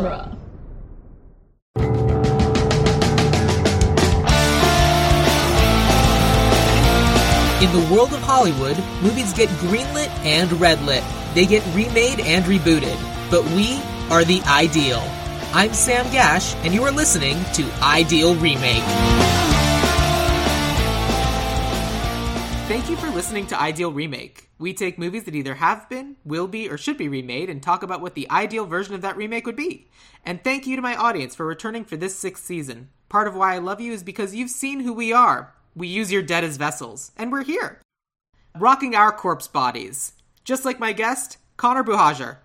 genre. In the world of Hollywood, movies get greenlit and redlit. They get remade and rebooted. But we are the ideal. I'm Sam Gasch, and you are listening to Ideal Remake. Thank you for listening to Ideal Remake. We take movies that either have been, will be, or should be remade and talk about what the ideal version of that remake would be. And thank you to my audience for returning for this sixth season. Part of why I love you is because you've seen who we are. We use your dead as vessels, and we're here. Rocking our corpse bodies. Just like my guest, Connor Buhagiar.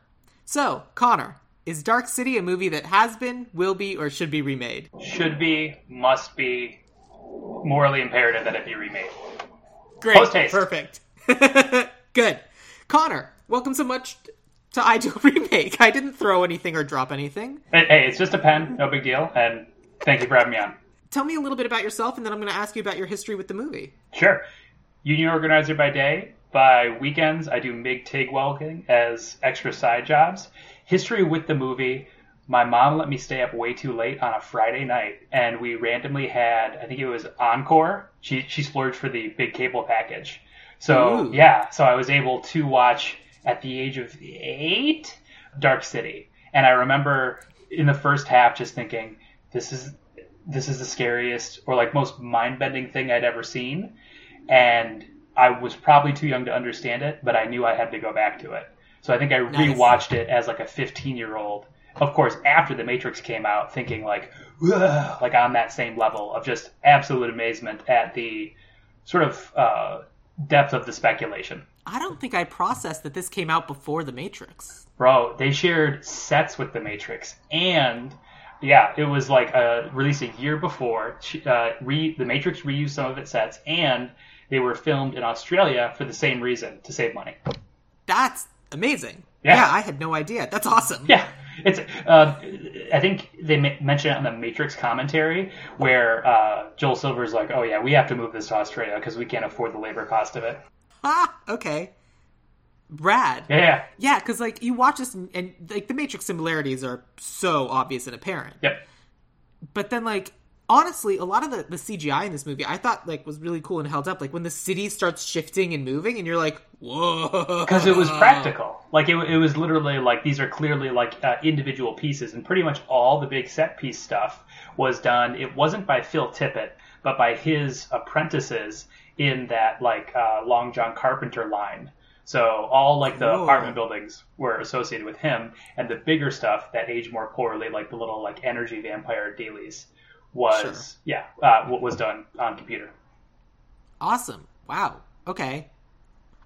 So, Connor, is Dark City a movie that has been, will be, or should be remade? Should be, must be, morally imperative that it be remade. Great. Post-haste. Perfect. Good. Connor, welcome so much to Ideal Remake. I didn't throw anything or drop anything. Hey, hey, it's just a pen, no big deal, and thank you for having me on. Tell me a little bit about yourself, and then I'm going to ask you about your history with the movie. Sure. Union organizer by day. By weekends, I do MIG TIG welding as extra side jobs. History with the movie. My mom let me stay up way too late on a Friday night, and we randomly had, I think it was Encore. She she splurged for the big cable package. So Ooh. yeah, so I was able to watch at the age of eight Dark City, and I remember in the first half just thinking, this is this is the scariest or like most mind bending thing I'd ever seen, and I was probably too young to understand it, but I knew I had to go back to it. So I think I Nice. rewatched it as like a 15 year old. Of course, after The Matrix came out, thinking like, like on that same level of just absolute amazement at the sort of uh, depth of the speculation. I don't think I processed that this came out before The Matrix. Bro, they shared sets with The Matrix, and yeah, it was like uh, released a year before. Uh, re- the Matrix reused some of its sets, and they were filmed in Australia for the same reason to save money. That's amazing. Yeah. I had no idea. That's awesome. Yeah, it's. Uh, I think they mention it on the Matrix commentary where uh, Joel Silver's like, "Oh yeah, we have to move this to Australia because we can't afford the labor cost of it." Ah, okay. Brad. Yeah, yeah, Yeah, because like you watch this and, and like the Matrix similarities are so obvious and apparent. yep. But then like honestly, a lot of the, the CGI in this movie I thought like was really cool and held up. Like when the city starts shifting and moving, and you're like, whoa, because it was practical. Like it, it was literally like these are clearly like uh, individual pieces, and pretty much all the big set piece stuff was done. It wasn't by Phil Tippett, but by his apprentices in that like uh, Long John Carpenter line. So all like the Cool. apartment buildings were associated with him, and the bigger stuff that aged more poorly, like the little like energy vampire dailies, was Sure. yeah uh, what was done on computer. Awesome. Wow. Okay.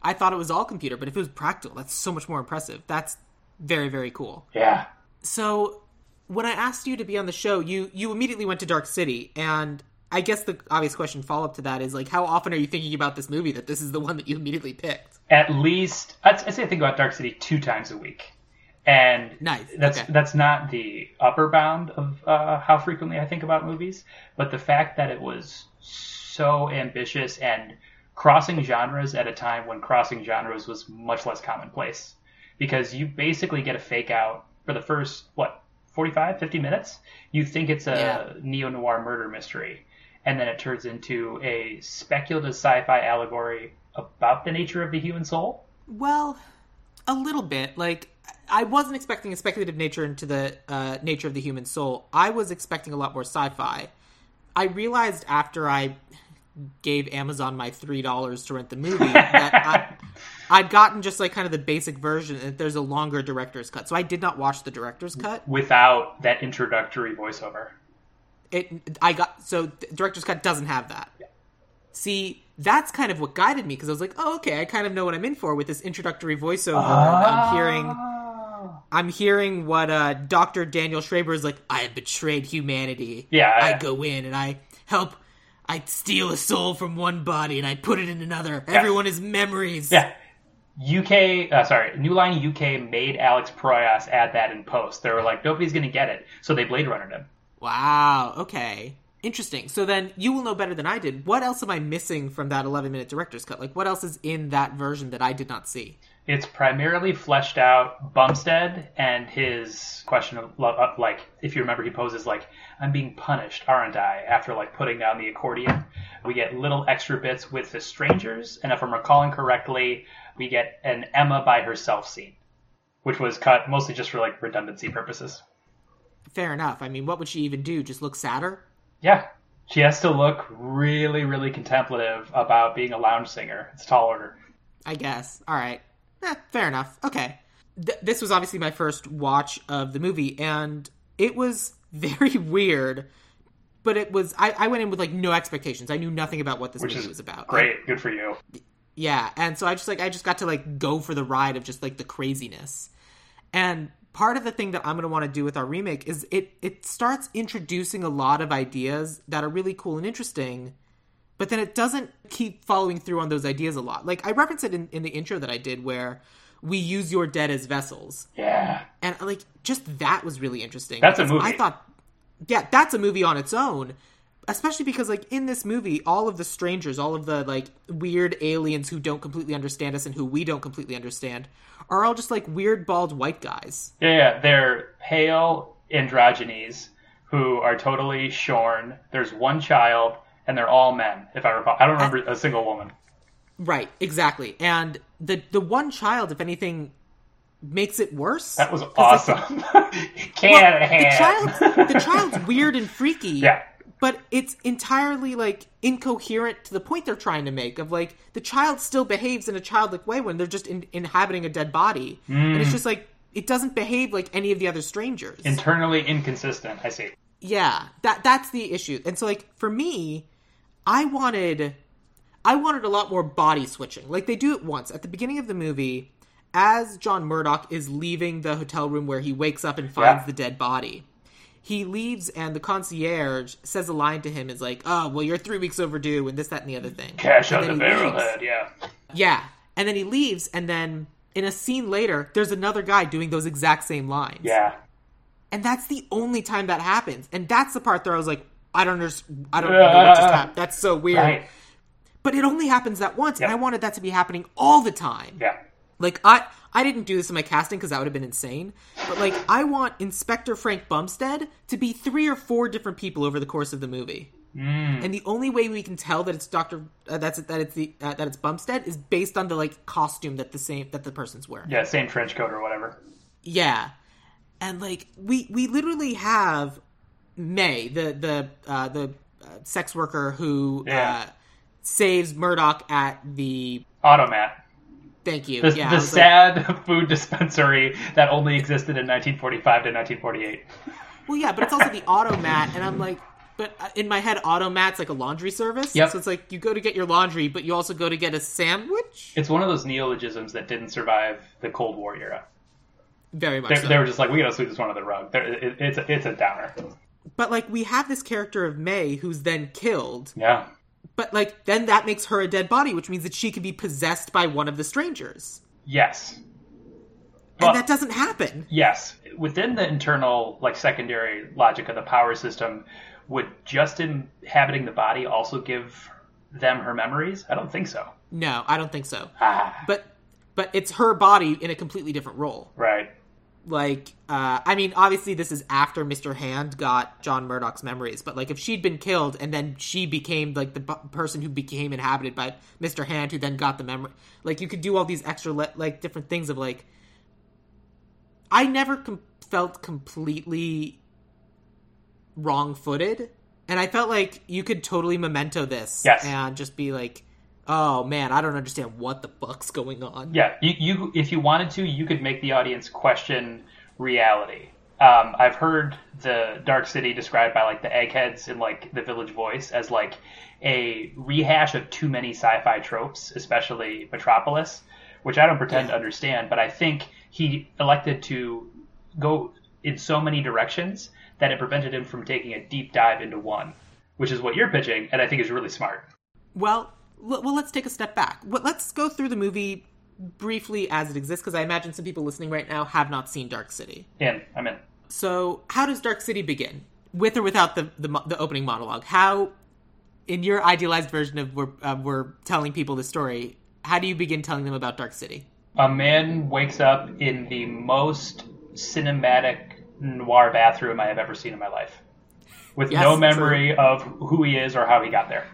I thought it was all computer, but if it was practical, that's so much more impressive. That's very, very cool. Yeah. So when I asked you to be on the show, you you immediately went to Dark City, and I guess the obvious question follow up to that is like, how often are you thinking about this movie that this is the one that you immediately picked? at least I'd, I'd say I think about Dark City two times a week, and Nice, That's okay. that's not the upper bound of uh, how frequently I think about movies, but the fact that it was so ambitious and crossing genres at a time when crossing genres was much less commonplace, because you basically get a fake out for the first what 45 50 minutes you think it's a Yeah. neo-noir murder mystery and then it turns into a speculative sci-fi allegory about the nature of the human soul Well, a little bit. Like I wasn't expecting a speculative nature into the uh, nature of the human soul. I was expecting a lot more sci-fi. I realized after I gave Amazon my three dollars to rent the movie that I, I'd gotten just like kind of the basic version, and that there's a longer director's cut. So I did not watch the director's cut. without that introductory voiceover It I got so the director's cut doesn't have that. See, that's kind of what guided me because I was like, oh, okay, I kind of know what I'm in for with this introductory voiceover. and I'm hearing. I'm hearing what uh, Dr. Daniel Schreber is like. I have betrayed humanity. Yeah, I I- go in and I help. I steal a soul from one body and I put it in another. Everyone is memories. Yeah. UK, uh, sorry, New Line UK made Alex Proyas add that in post. They were like, nobody's going to get it. So they Blade Runnered him. Wow. Okay. Interesting. So then you will know better than I did. What else am I missing from that 11 minute director's cut? Like, what else is in that version that I did not see? It's primarily fleshed out Bumstead and his question of uh, like if you remember he poses like I'm being punished aren't I after like putting down the accordion we get little extra bits with the strangers and if I'm recalling correctly we get an Emma by herself scene which was cut mostly just for like redundancy purposes Fair enough. I mean, what would she even do? Just look sadder? yeah she has to look really really contemplative about being a lounge singer it's a tall order I guess. All right. Eh, fair enough. Okay. Th- this was obviously my first watch of the movie, and it was very weird. But it was I, I went in with like no expectations. I knew nothing about what this which movie was about. great good for you Yeah, and so I just like I just got to like go for the ride of just like the craziness. And part of the thing that I'm going to want to do with our remake is it it starts introducing a lot of ideas that are really cool and interesting, but then it doesn't keep following through on those ideas a lot. Like I referenced it in, in the intro that I did where we use your dead as vessels. yeah And like just that was really interesting. That's a because I thought yeah, that's a movie on its own. Especially because like in this movie, all of the strangers, all of the like weird aliens who don't completely understand us and who we don't completely understand are all just like weird bald white guys. Yeah, yeah, they're pale androgynes who are totally shorn. There's one child, and they're all men, if I recall. I don't remember a single woman. Right, exactly. And the the one child, if anything, makes it worse. That was 'Cause, like, awesome. the Can child's the child's weird and freaky. Yeah. But it's entirely like incoherent to the point they're trying to make of like the child still behaves in a childlike way when they're just in, inhabiting a dead body, and Mm. it's just like it doesn't behave like any of the other strangers. Internally inconsistent. I see. yeah, that that's the issue. And so like for me, I wanted I wanted a lot more body switching. Like they do it once at the beginning of the movie as John Murdoch is leaving the hotel room where he wakes up and finds Yeah. the dead body. He leaves and the concierge says a line to him is like, "Oh, well you're 3 weeks overdue and this that and the other thing." Cash And out the barrelhead. Yeah. Yeah. And then he leaves and then in a scene later there's another guy doing those exact same lines. Yeah. And that's the only time that happens. And that's the part where I was like, I don't understand. I don't know what just happened. That's so weird. Right. But it only happens that once, and I wanted that to be happening all the time. Yeah. Like I, I didn't do this in my casting because that would have been insane. But like, I want Inspector Frank Bumstead to be three or four different people over the course of the movie. Mm. And the only way we can tell that it's Doctor, uh, that's that it's the uh, that it's Bumstead is based on the like costume that the same that the person's wearing. Yeah. Same trench coat or whatever. Yeah, and like we we literally have May, the the uh, the uh, sex worker who Yeah. uh, saves Murdoch at the. Automat. Thank you. The, yeah, the was like- sad food dispensary that only existed in 1945 to 1948. well, yeah, but it's also the automat, and I'm like, but uh, in my head, automat's like a laundry service. Yep. So it's like you go to get your laundry, but you also go to get a sandwich. It's one of those neologisms that didn't survive the Cold War era. Very much. They, so. they were just like, we gotta sweep this one under the rug. It, it's a, it's a downer. But like we have this character of May who's then killed, Yeah. but like then that makes her a dead body, which means that she could be possessed by one of the strangers. Yes. And that doesn't happen. Yes. Within the internal, like, secondary logic of the power system, would just inhabiting the body also give them her memories? I don't think so. No, I don't think so. Ah, But but it's her body in a completely different role. right. Like, uh, I mean, obviously this is after Mr. Hand got John Murdoch's memories, but like if she'd been killed and then she became like the b- person who became inhabited by Mr. Hand, who then got the memory, like you could do all these extra le- like different things of like. I never com- felt completely wrong-footed, and I felt like you could totally memento this Yes. and just be like, "Oh man, I don't understand what the fuck's going on." Yeah, you, you if you wanted to, you could make the audience question reality. Um, I've heard the Dark City described by like the eggheads in like the Village Voice as like a rehash of too many sci-fi tropes, especially Metropolis, which I don't pretend to understand, but I think he elected to go in so many directions that it prevented him from taking a deep dive into one, which is what you're pitching, and I think is really smart. Well, well, let's take a step back. Let's go through the movie briefly as it exists, because I imagine some people listening right now have not seen Dark City. In, I'm in. So, how does Dark City begin? With or without the the, the opening monologue? How, in your idealized version of we're uh, we're telling people the story, how do you begin telling them about Dark City? A man wakes up in the most cinematic noir bathroom I have ever seen in my life, with Yes, no true. memory of who he is or how he got there.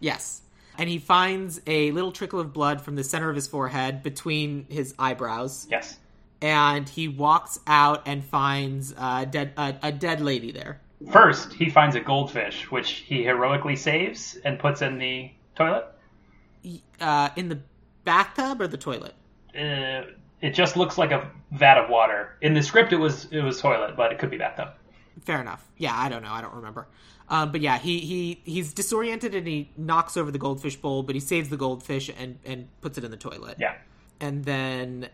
Yes. And he finds a little trickle of blood from the center of his forehead between his eyebrows. Yes. And he walks out and finds uh, dead, a a dead lady there. First, he finds a goldfish, which he heroically saves and puts in the toilet. Uh, in the bathtub or the toilet? Uh, it just looks like a vat of water. In the script, it was it was toilet, but it could be bathtub. Fair enough. Yeah, I don't know. I don't remember. Um, but yeah, he, he he's disoriented and he knocks over the goldfish bowl, but he saves the goldfish and, and puts it in the toilet. Yeah. And then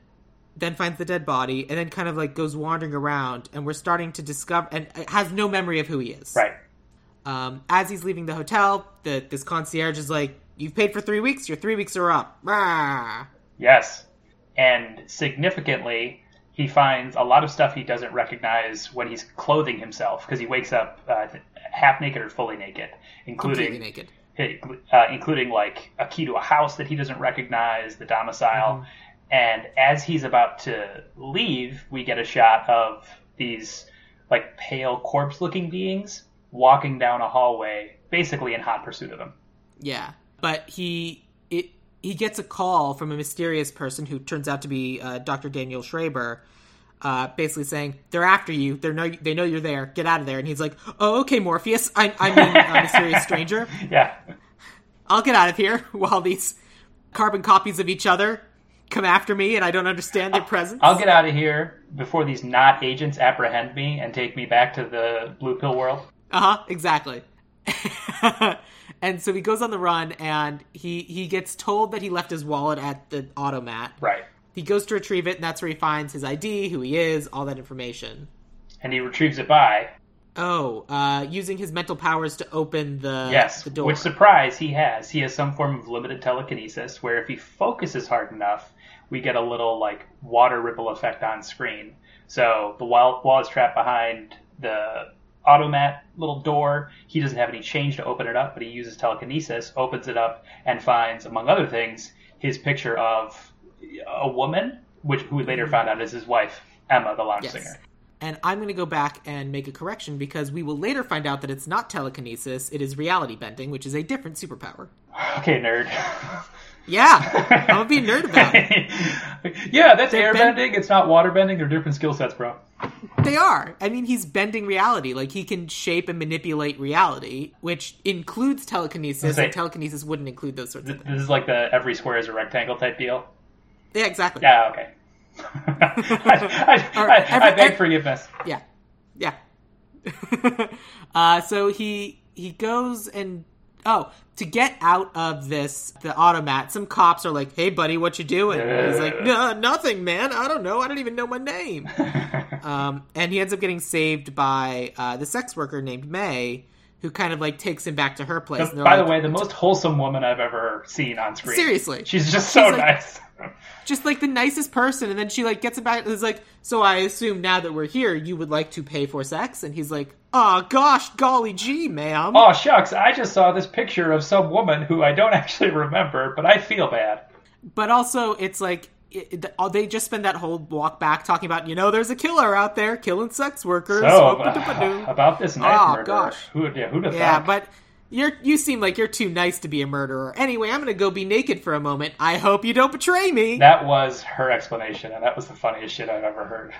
then finds the dead body and then kind of like goes wandering around and we're starting to discover and has no memory of who he is. Right. Um, as he's leaving the hotel, the this concierge is like, "You've paid for three weeks. Your three weeks are up." Rah. Yes. And significantly, he finds a lot of stuff he doesn't recognize when he's clothing himself because he wakes up uh, half naked or fully naked, including naked. uh, including like a key to a house that he doesn't recognize, the domicile. And as he's about to leave, we get a shot of these like pale corpse-looking beings walking down a hallway, basically in hot pursuit of him. Yeah, but he it he gets a call from a mysterious person who turns out to be uh, Dr. Daniel Schreber, uh, basically saying they're after you. They know they know you're there. Get out of there. And he's like, "Oh, okay, Morpheus. I, I mean, a mysterious stranger. Yeah. I'll get out of here while these carbon copies of each other come after me, and I don't understand their presence." I'll get out of here before these not agents apprehend me and take me back to the blue pill world. Uh huh. Exactly. and so he goes on the run, and he he gets told that he left his wallet at the automat. Right. He goes to retrieve it, and that's where he finds his ID, who he is, all that information. And he retrieves it by Oh, uh, using his mental powers to open the yes, the door. which surprise he has. He has some form of limited telekinesis where if he focuses hard enough, we get a little like water ripple effect on screen. So the wall, wall is trapped behind the automat little door. He doesn't have any change to open it up, but he uses telekinesis, opens it up, and finds, among other things, his picture of a woman, which who we later found out is his wife, Emma, the lounge. Yes. singer. And I'm going to go back and make a correction because we will later find out that it's not telekinesis; it is reality bending, which is a different superpower. Okay, nerd. Yeah, I'm gonna be a nerd about it. yeah, that's They're airbending. ben- It's not waterbending. They're different skill sets, bro. They are. I mean, he's bending reality. Like he can shape and manipulate reality, which includes telekinesis. Say- and telekinesis wouldn't include those sorts of things. This is like the every square is a rectangle type deal. Yeah, exactly. Yeah, okay. I, I, I, every- I beg ev- forgiveness. Yeah. Yeah. uh, so he he goes and oh to get out of this the automat. Some cops are like, "Hey, buddy, what you doing?" And he's like, "No, nothing, man. I don't know. I don't even know my name." um, and he ends up getting saved by uh, the sex worker named May, who kind of like takes him back to her place. By the way, the most wholesome woman I've ever seen on screen. Seriously. She's just so She's like- nice. just like the nicest person and then she like gets him back and is like so i assume now that we're here you would like to pay for sex and he's like oh gosh golly gee ma'am Oh, shucks. I just saw this picture of some woman who I don't actually remember, but I feel bad. but also it's like it, it- oh, they just spend that whole walk back talking about you know there's a killer out there killing sex workers So, Whoop-a-doop-a-doo. about this knife Oh, murder. gosh. Who, yeah, have yeah thought? but you're you seem like you're too nice to be a murderer anyway i'm gonna go be naked for a moment i hope you don't betray me That was her explanation, and that was the funniest shit I've ever heard.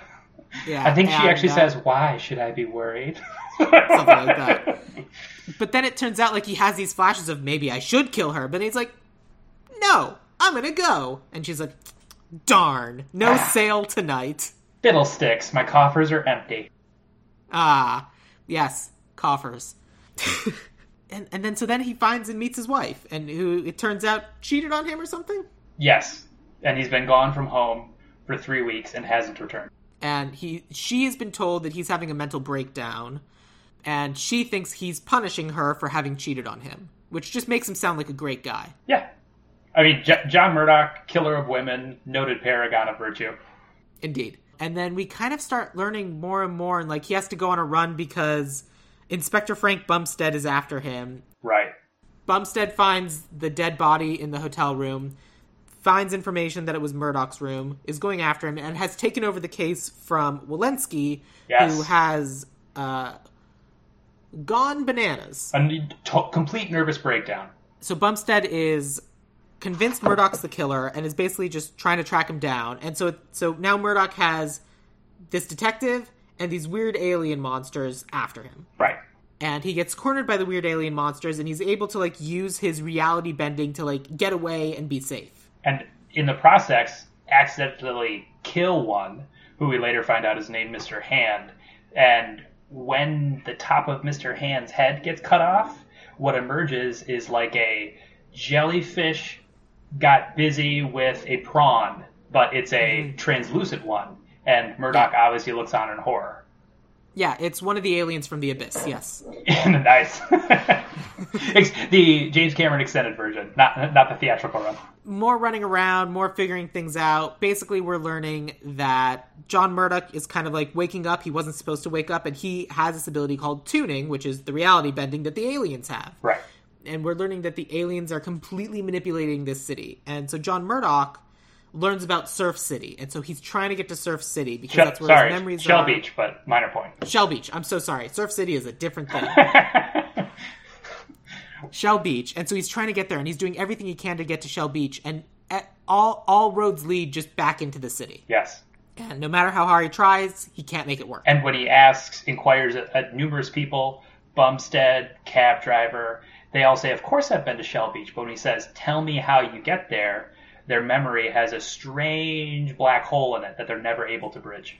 yeah I think she actually uh, says, "Why should I be worried?" something like that. But then it turns out like he has these flashes of maybe I should kill her, but he's like, no, I'm gonna go. And she's like, darn, no sale tonight. Fiddlesticks, my coffers are empty. Ah, yes, coffers. and and then so then he finds and meets his wife, and who it turns out cheated on him or something. Yes, and he's been gone from home for three weeks and hasn't returned. And he she has been told that he's having a mental breakdown, and she thinks he's punishing her for having cheated on him, which just makes him sound like a great guy. Yeah, I mean, J- John Murdoch, killer of women, noted paragon of virtue. Indeed. And then we kind of start learning more and more, and like he has to go on a run because Inspector Frank Bumstead is after him. Right. Bumstead finds the dead body in the hotel room, finds information that it was Murdoch's room, is going after him, and has taken over the case from Walenski, Yes. who has uh, gone bananas. A complete nervous breakdown. So Bumstead is convinced Murdoch's the killer and is basically just trying to track him down. And so so now Murdoch has this detective and these weird alien monsters after him. Right. And he gets cornered by the weird alien monsters and he's able to like use his reality bending to like get away and be safe. And in the process, accidentally kill one, who we later find out is named Mr. Hand. And when the top of Mr. Hand's head gets cut off, what emerges is like a jellyfish got busy with a prawn, but it's a mm-hmm. translucent one. And Murdoch obviously looks on in horror. Yeah, it's one of the aliens from the abyss. Yes. nice. The James Cameron extended version, not not the theatrical run. more running around, more figuring things out. Basically, we're learning that John Murdoch is kind of like waking up. He wasn't supposed to wake up, and he has this ability called tuning, which is the reality bending that the aliens have. Right. And we're learning that the aliens are completely manipulating this city. And so John Murdoch learns about Surf City, and so he's trying to get to Surf City because Shell, that's where sorry, his memories Shell are. Shell Beach, but minor point. Shell Beach. I'm so sorry. Surf City is a different thing. Shell Beach, and so he's trying to get there, and he's doing everything he can to get to Shell Beach, and all all roads lead just back into the city. yes. And no matter how hard he tries, he can't make it work. And when he asks, inquires at, at numerous people, Bumstead, cab driver, they all say, "Of course I've been to Shell Beach." But when he says, "Tell me how you get there," their memory has a strange black hole in it that they're never able to bridge.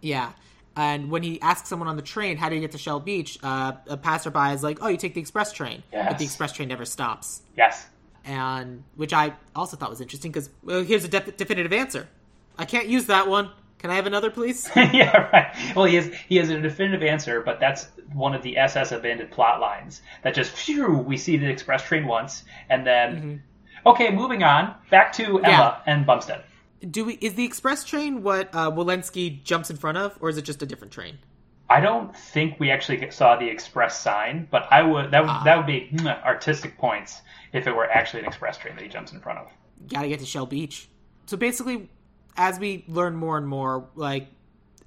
Yeah. And when he asks someone on the train, "How do you get to Shell Beach?" Uh, a passerby is like, "Oh, you take the express train," but the express train never stops. Yes. And which I also thought was interesting because well, here's a def- definitive answer. I can't use that one. Can I have another, please? yeah, right. Well, he has he has a definitive answer, but that's one of the SS abandoned plot lines. That just phew, we see the express train once, and then okay, moving on back to Emma and Bumstead. Do we? Is the express train what uh, Walenski jumps in front of, or is it just a different train? I don't think we actually saw the express sign, but I would that would that would be mm, artistic points if it were actually an express train that he jumps in front of. Gotta get to Shell Beach. So basically, as we learn more and more, like,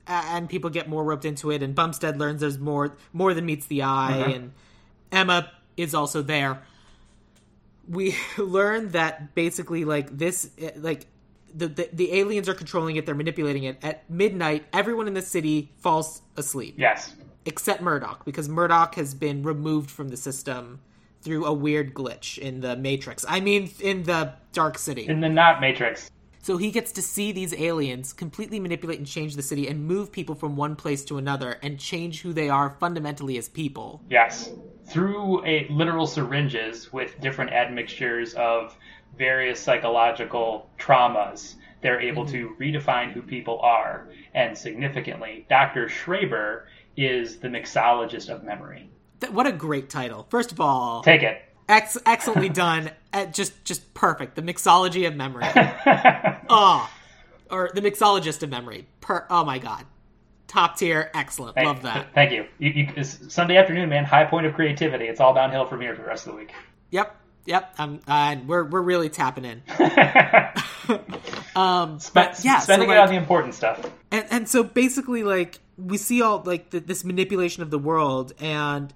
and people get more roped into it, and Bumstead learns there's more more than meets the eye, and Emma is also there. We learn that basically, like this, eh, like. The, the, the aliens are controlling it. They're manipulating it. At midnight, everyone in the city falls asleep. Yes. except Murdoch, because Murdoch has been removed from the system through a weird glitch in the Matrix. I mean, in the Dark City. In the not Matrix. So he gets to see these aliens completely manipulate and change the city and move people from one place to another and change who they are fundamentally as people. Yes. Through a literal syringes with different admixtures of various psychological traumas, they're able to mm-hmm. redefine who people are. And significantly, Dr. Schreber is the mixologist of memory. What a great title! First of all, Take it. Ex- excellently done. Uh, just, just perfect. The mixology of memory. oh, or the mixologist of memory. Per- oh my god, top tier. Excellent. Hey, Love that. Thank you. you, you it's Sunday afternoon, man. High point of creativity. It's all downhill from here for the rest of the week. Yep, yep. Um, uh, we're we're really tapping in. um, But yeah, so, spending it on the important stuff. and and so basically, like we see all like the, this manipulation of the world, and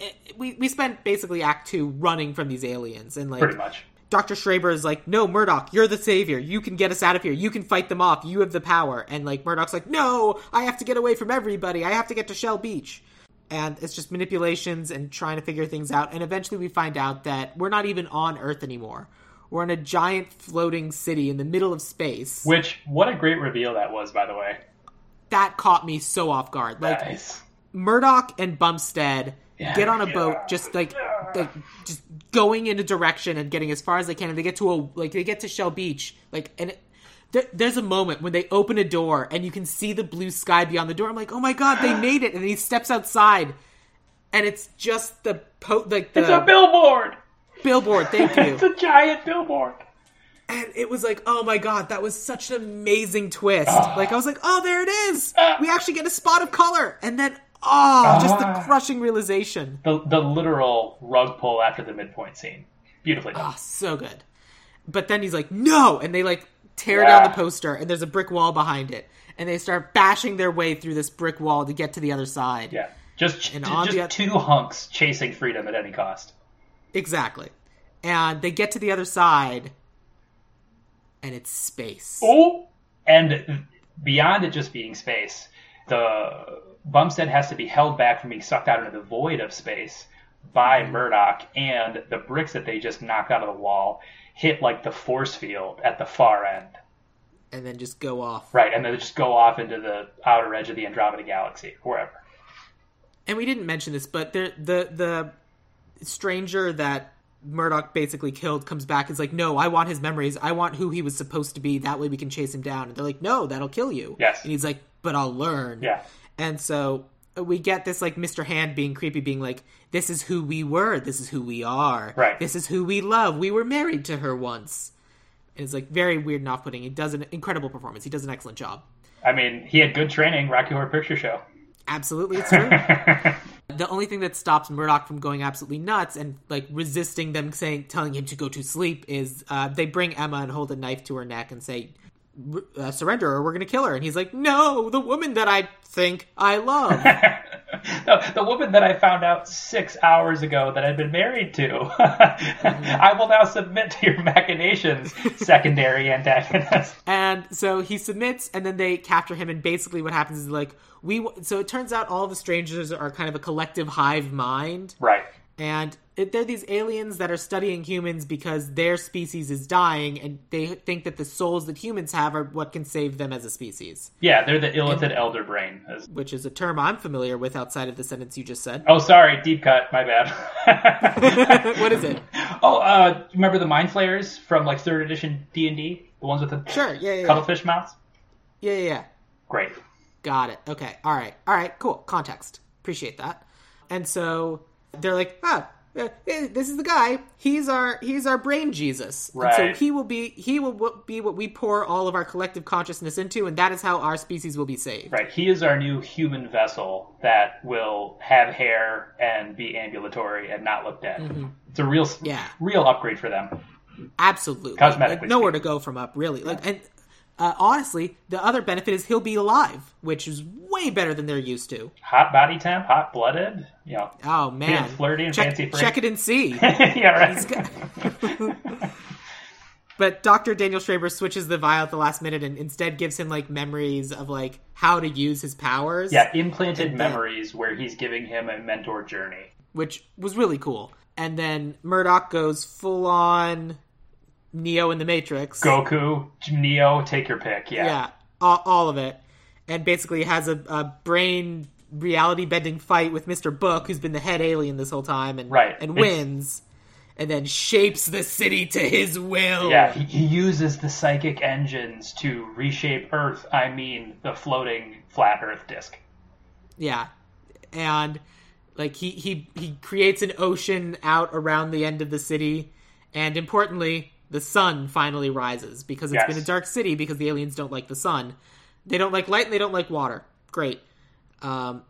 it, we we spent basically Act Two running from these aliens, and like Pretty much. Dr. Schreber is like, no, Murdoch, you're the savior. You can get us out of here. You can fight them off. You have the power. And like Murdoch's like, no, I have to get away from everybody. I have to get to Shell Beach. And it's just manipulations and trying to figure things out. And eventually we find out that we're not even on Earth anymore. We're in a giant floating city in the middle of space. Which, what a great reveal that was, by the way. that caught me so off guard. Like Nice. Murdoch and Bumstead Yeah. get on a Yeah. boat, just like, like just going in a direction and getting as far as they can, and they get to a like they get to Shell Beach, like, and it, there, there's a moment when they open a door and you can see the blue sky beyond the door. I'm like, oh my god, they made it! And he steps outside, and it's just the po- like the It's a billboard! billboard. Thank you. It's a giant billboard. and it was like, oh my god, that was such an amazing twist. like I was like, oh, there it is. Ah. We actually get a spot of color, and then oh, just the Ah. crushing realization. The, the literal rug pull after the midpoint scene. Beautifully done. Oh, so good. but then he's like, no, and they like tear down the poster, and there's a brick wall behind it, and they start bashing their way through this brick wall to get to the other side. Yeah, just And just oth- two hunks chasing freedom at any cost. Exactly. And they get to the other side, and it's space. Oh, and beyond it just being space, the Bumstead has to be held back from being sucked out into the void of space by Mm-hmm. Murdoch, and the bricks that they just knocked out of the wall hit like the force field at the far end. And then just go off. Right, and then they just go off into the outer edge of the Andromeda Galaxy, wherever. and we didn't mention this, but the the the stranger that Murdoch basically killed comes back and is like, "No, I want his memories. I want who he was supposed to be. That way we can chase him down." And they're like, "No, that'll kill you." Yes. And he's like, "But I'll learn." Yeah. And so uh, we get this like Mr. Hand being creepy, being like, "This is who we were. This is who we are. Right. This is who we love. We were married to her once." And it's like very weird and off-putting. He does an incredible performance. He does an excellent job. I mean, he had good training, Rocky Horror Picture Show. Absolutely, it's true. the only thing that stops Murdoch from going absolutely nuts and like resisting them saying, telling him to go to sleep is uh, they bring Emma and hold a knife to her neck and say, "R- uh, "Surrender, or we're going to kill her." And he's like, "No, the woman that I think I love." the, the woman that I found out six hours ago that I'd been married to. I will now submit to your machinations, secondary antagonist. and so he submits, and then they capture him. And basically, what happens is like we. w- So it turns out all the strangers are kind of a collective hive mind. Right. and it, they're these aliens that are studying humans because their species is dying and they think that the souls that humans have are what can save them as a species Yeah, they're the illithid elder brain. As- which is a term i'm familiar with outside of the sentence you just said Oh, sorry, deep cut. My bad. what is it oh, uh, remember the mind flayers from like third edition D and D? The ones with the sure yeah yeah yeah. cuttlefish mouths. yeah yeah yeah Great. got it okay all right all right cool context appreciate that and so they're like ah eh, this is the guy. He's our he's our brain Jesus. And so he will be he will be what we pour all of our collective consciousness into, and that is how our species will be saved. Right. He is our new human vessel that will have hair and be ambulatory and not look dead. It's a real, Mm-hmm. Yeah. real upgrade for them. Absolutely. Cosmetically Like, nowhere to go from up, really. Like, and uh, honestly, the other benefit is he'll be alive, which is way better than they're used to. Hot body temp, hot blooded. You know. Oh man, Being flirty and check, fancy free. check it and see. yeah. Right. but Dr. Daniel Schreber switches the vial at the last minute and instead gives him like memories of like how to use his powers. Yeah. Implanted memories where he's giving him a mentor journey. which was really cool. And then Murdoch goes full on Neo in the Matrix. Goku, Neo, take your pick. Yeah. Yeah, all, all of it. And basically has a, a brain reality bending fight with Mr. Book, who's been the head alien this whole time, and Right. and It's- wins. And then shapes the city to his will. Yeah, he, he uses the psychic engines to reshape Earth. I mean, the floating flat Earth disk. Yeah. And like he he he creates an ocean out around the end of the city and importantly the sun finally rises because it's Yes. been a dark city because the aliens don't like the sun. They don't like light and they don't like water. Great. Um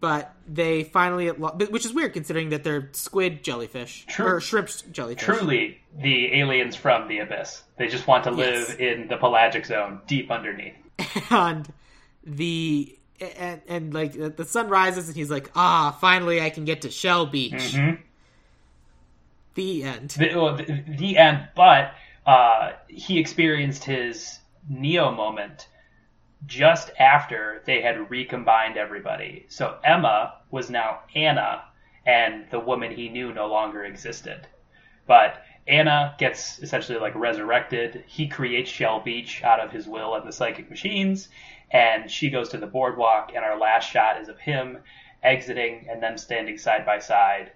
but they finally, which is weird considering that they're squid jellyfish True. or shrimp jellyfish. Truly, the aliens from the abyss. They just want to live Yes. in the pelagic zone, deep underneath. and the and, and like the sun rises and he's like, ah, finally I can get to Shell Beach. Mhm. The end. The, well, the, the end, but uh, he experienced his Neo moment just after they had recombined everybody. So Emma was now Anna, and the woman he knew no longer existed. But Anna gets essentially like resurrected. He creates Shell Beach out of his will and the psychic machines, and she goes to the boardwalk. And our last shot is of him exiting and them standing side by side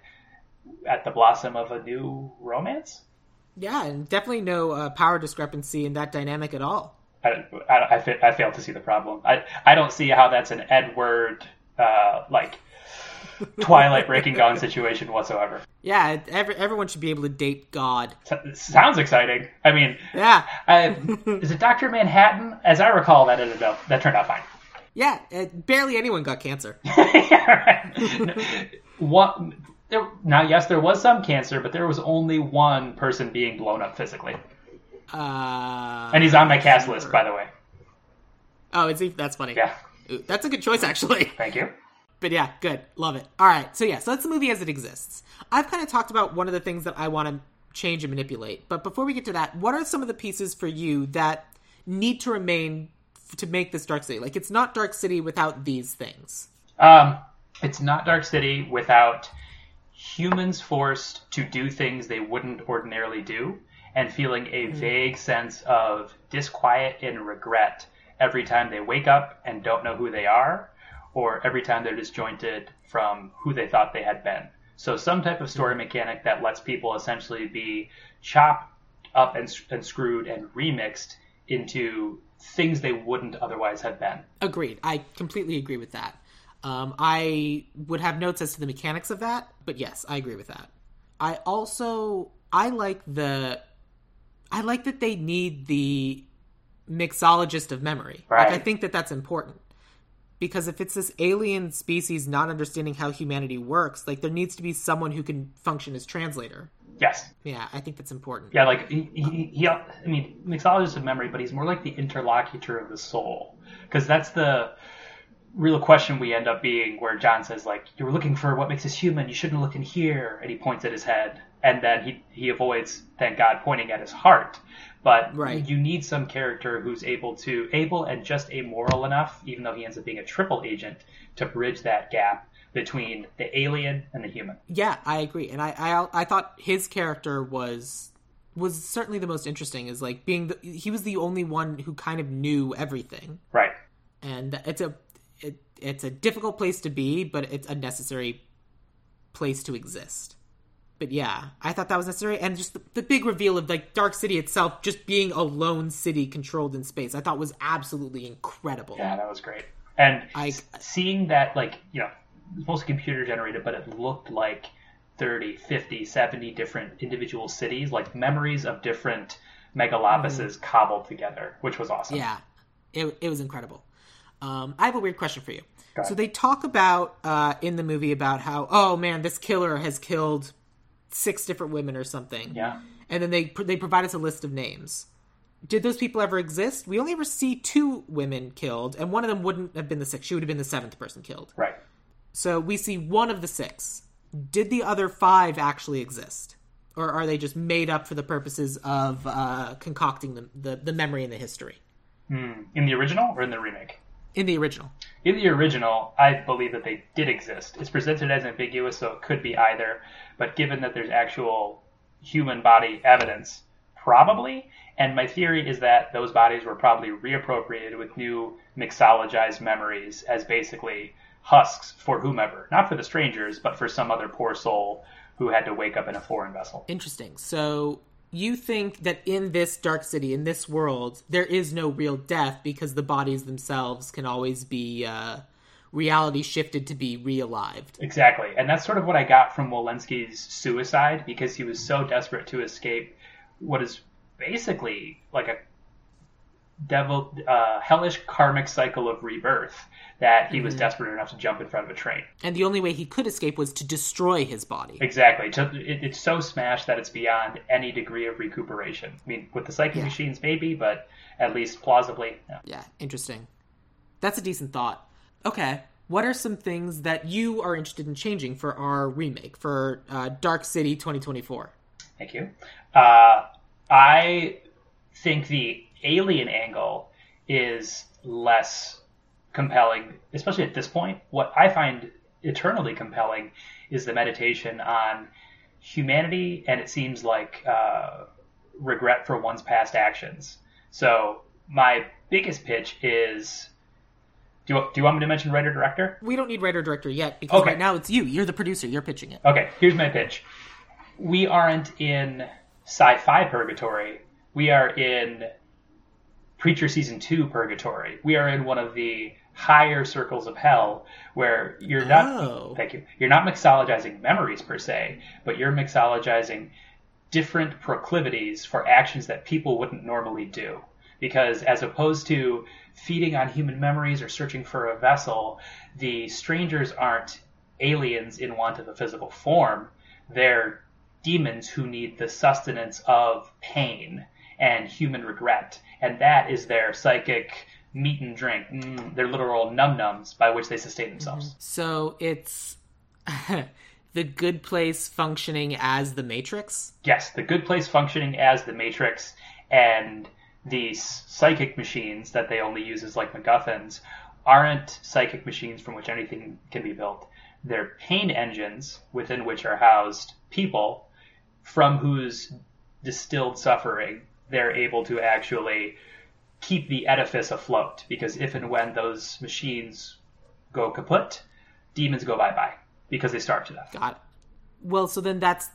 at the blossom of a new romance. Yeah, and definitely no uh, power discrepancy in that dynamic at all. I, I, I, fa- I fail to see the problem. I, I don't see how that's an Edward uh, like Twilight Breaking Dawn situation whatsoever. Yeah, every, everyone should be able to date God. S- sounds exciting. I mean, Yeah, I, is it Doctor Manhattan? As I recall, that ended up that turned out fine. yeah. It, barely anyone got cancer. Yeah, right. One, there now yes there was some cancer, but there was only one person being blown up physically, Uh, and he's on my cast list by the way. oh, he? That's funny. Yeah, Ooh, that's a good choice, actually. thank you. But yeah, good. Love it. All right. So yeah, so that's the movie as it exists. I've kind of talked about one of the things that I want to change and manipulate. But before we get to that, what are some of the pieces for you that need to remain f- to make this Dark City? Like it's not Dark City without these things. Um, it's not Dark City without humans forced to do things they wouldn't ordinarily do and feeling a hmm. vague sense of disquiet and regret every time they wake up and don't know who they are or every time they're disjointed from who they thought they had been. So some type of story hmm. mechanic that lets people essentially be chopped up and, and screwed and remixed into things they wouldn't otherwise have been. Agreed. I completely agree with that. Um, I would have notes as to the mechanics of that, but yes, I agree with that. I also I like the I like that they need the mixologist of memory. Like I think that that's important because if it's this alien species not understanding how humanity works, like there needs to be someone who can function as translator. Yes. Yeah, I think that's important. Yeah, like he, he, he I mean, mixologist of memory, but he's more like the interlocutor of the soul, because that's the real question we end up being. Where John says, like, you were looking for what makes us human. You shouldn't look in here, and he points at his head, and then he he avoids, thank God, pointing at his heart. But Right. you need some character who's able to able and just amoral enough, even though he ends up being a triple agent, to bridge that gap between the alien and the human. Yeah, I agree, and I, I I thought his character was was certainly the most interesting. Is like being the, he was the only one who kind of knew everything, Right. and it's a it, it's a difficult place to be, but it's a necessary place to exist. But yeah, I thought that was necessary, and just the, the big reveal of like Dark City itself just being a lone city controlled in space, I thought was absolutely incredible. Yeah, that was great. And I- seeing that, like, you know, it was mostly computer generated, but it looked like 30, 50, 70 different individual cities, like memories of different megalopolises cobbled together, which was awesome. Mm-hmm. Yeah, it, it was incredible. Um, I have a weird question for you. So they talk about uh, in the movie about how oh man, this killer has killed six different women or something. Yeah. and then they they provide us a list of names. Did those people ever exist? We only ever see two women killed, and one of them wouldn't have been the sixth. She would have been the seventh person killed. Right. So we see one of the six. Did the other five actually exist, or are they just made up for the purposes of uh, concocting the, the the memory and the history Hmm. In the original or in the remake? In the original? In the original, I believe that they did exist. It's presented as ambiguous, so it could be either. But given that there's actual human body evidence, probably. And my theory is that those bodies were probably reappropriated with new mixologized memories as basically husks for whomever. Not for the strangers, but for some other poor soul who had to wake up in a foreign vessel. Interesting. So you think that in this dark city, in this world, there is no real death because the bodies themselves can always be uh, reality shifted to be realived. Exactly. And that's sort of what I got from Walenski's suicide because he was so desperate to escape what is basically like a devil uh, hellish karmic cycle of rebirth that he was desperate enough to jump in front of a train. And the only way he could escape was to destroy his body. Exactly. To, it, it's so smashed that it's beyond any degree of recuperation. I mean, with the psychic Yeah. machines, maybe, but at least plausibly, no. Yeah, interesting. That's a decent thought. Okay. What are some things that you are interested in changing for our remake for uh, Dark City 2024? Thank you. Uh, I think the alien angle is less compelling, especially at this point. What I find eternally compelling is the meditation on humanity, and it seems like uh, regret for one's past actions. So my biggest pitch is. Do you, do you want me to mention writer director? We don't need writer director yet because Okay. right now it's you. You're the producer. You're pitching it. Okay, here's my pitch. We aren't in sci-fi purgatory. We are in Preacher season 2 purgatory. We are in one of the higher circles of hell where you're not Oh. thank you. You're not mixologizing memories per se, but you're mixologizing different proclivities for actions that people wouldn't normally do. Because as opposed to feeding on human memories or searching for a vessel, the strangers aren't aliens in want of a physical form. They're demons who need the sustenance of pain and human regret, and that is their psychic meat and drink, mm, their literal num nums by which they sustain themselves. So it's the good place functioning as the Matrix. Yes, the good place functioning as the Matrix, and these psychic machines that they only use as like MacGuffins aren't psychic machines from which anything can be built. They're pain engines within which are housed people from whose distilled suffering they're able to actually keep the edifice afloat. Because if and when those machines go kaput, demons go bye bye because they starve to death. Got it. Well, so then that's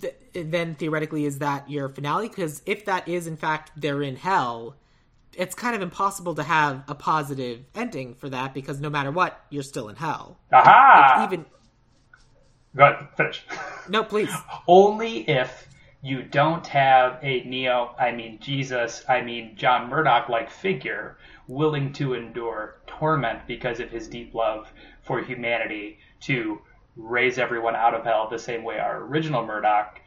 th- then theoretically is that your finale? Because if that is in fact they're in hell, it's kind of impossible to have a positive ending for that because no matter what, you're still in hell. Aha! Like, even Go ahead, finish. no, please. Only if you don't have a Neo, I mean Jesus, I mean John Murdoch like figure willing to endure torment because of his deep love for humanity to raise everyone out of hell the same way our original Murdoch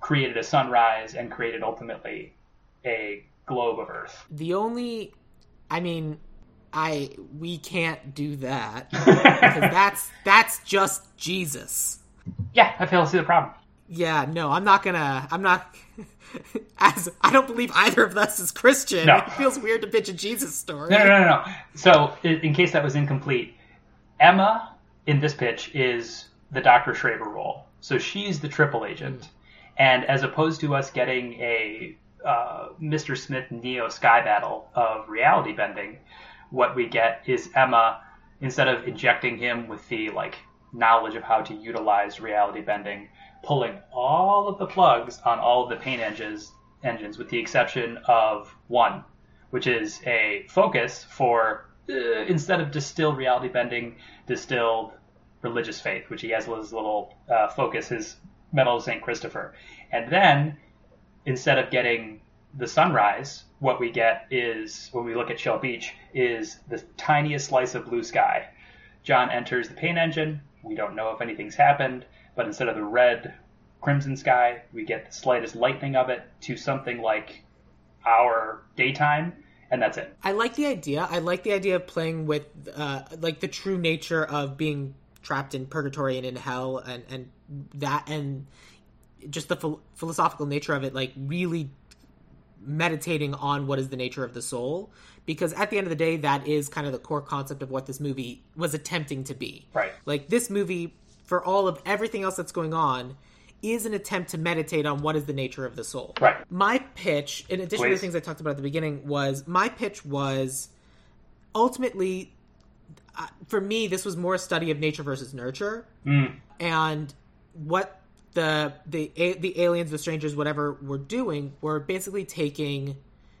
created a sunrise and created ultimately a globe of Earth. The only, I mean, I we can't do that because that's that's just Jesus. Yeah, I fail to see the problem. Yeah, no, I'm not gonna. I'm not. As I don't believe either of us is Christian. No. It feels weird to pitch a Jesus story. No, no, no, no. So, in, case that was incomplete, Emma in this pitch is the Dr. Schreber role. So she's the triple agent. And as opposed to us getting a uh, Mr. Smith Neo Sky battle of reality bending, what we get is Emma, instead of injecting him with the like knowledge of how to utilize reality bending, pulling all of the plugs on all of the paint engines, engines with the exception of one, which is a focus for uh, instead of distilled reality bending, distilled religious faith, which he has as his little uh, focus, his medal of Saint Christopher. And then instead of getting the sunrise, what we get is when we look at Shell Beach is the tiniest slice of blue sky. John enters the paint engine. We don't know if anything's happened, but instead of the red crimson sky, we get the slightest lightning of it to something like our daytime, and that's it. I like the idea. I like the idea of playing with uh, like the true nature of being trapped in purgatory and in hell, and and that and just the phil- philosophical nature of it, like really meditating on what is the nature of the soul. Because at the end of the day, that is kind of the core concept of what this movie was attempting to be. Right. Like this movie, for all of everything else that's going on, is an attempt to meditate on what is the nature of the soul. Right. My pitch, in addition to the things I talked about at the beginning, was my pitch was ultimately, uh, for me, this was more a study of nature versus nurture, and what the the a- the aliens, the strangers, whatever were doing were basically taking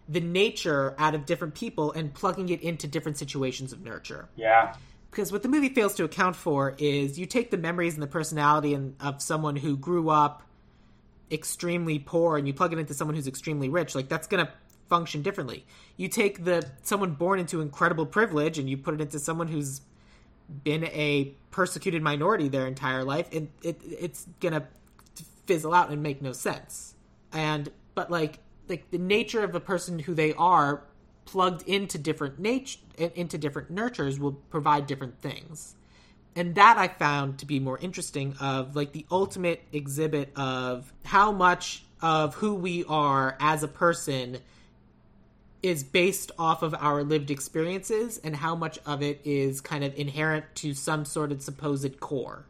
the nature out of different people and plugging it into different situations of nurture Yeah. Because what the movie fails to account for is you take the memories and the personality and, of someone who grew up extremely poor and you plug it into someone who's extremely rich like that's going to function differently. You take the someone born into incredible privilege and you put it into someone who's been a persecuted minority their entire life and it, it's going to fizzle out and make no sense. And but like like the nature of the person who they are plugged into different nature into different nurtures will provide different things and that i found to be more interesting of like the ultimate exhibit of how much of who we are as a person is based off of our lived experiences and how much of it is kind of inherent to some sort of supposed core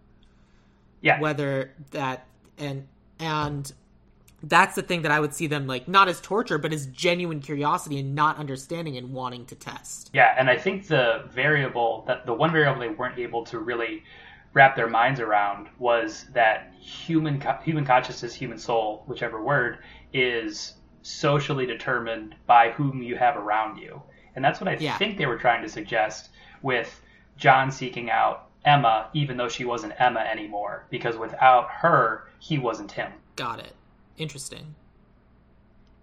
Yeah. whether that and and that's the thing that I would see them like not as torture, but as genuine curiosity and not understanding and wanting to test. Yeah, and I think the variable that the one variable they weren't able to really wrap their minds around was that human human consciousness, human soul, whichever word, is socially determined by whom you have around you, and that's what I Yeah. think they were trying to suggest with John seeking out Emma, even though she wasn't Emma anymore, because without her, he wasn't him. Got it. Interesting.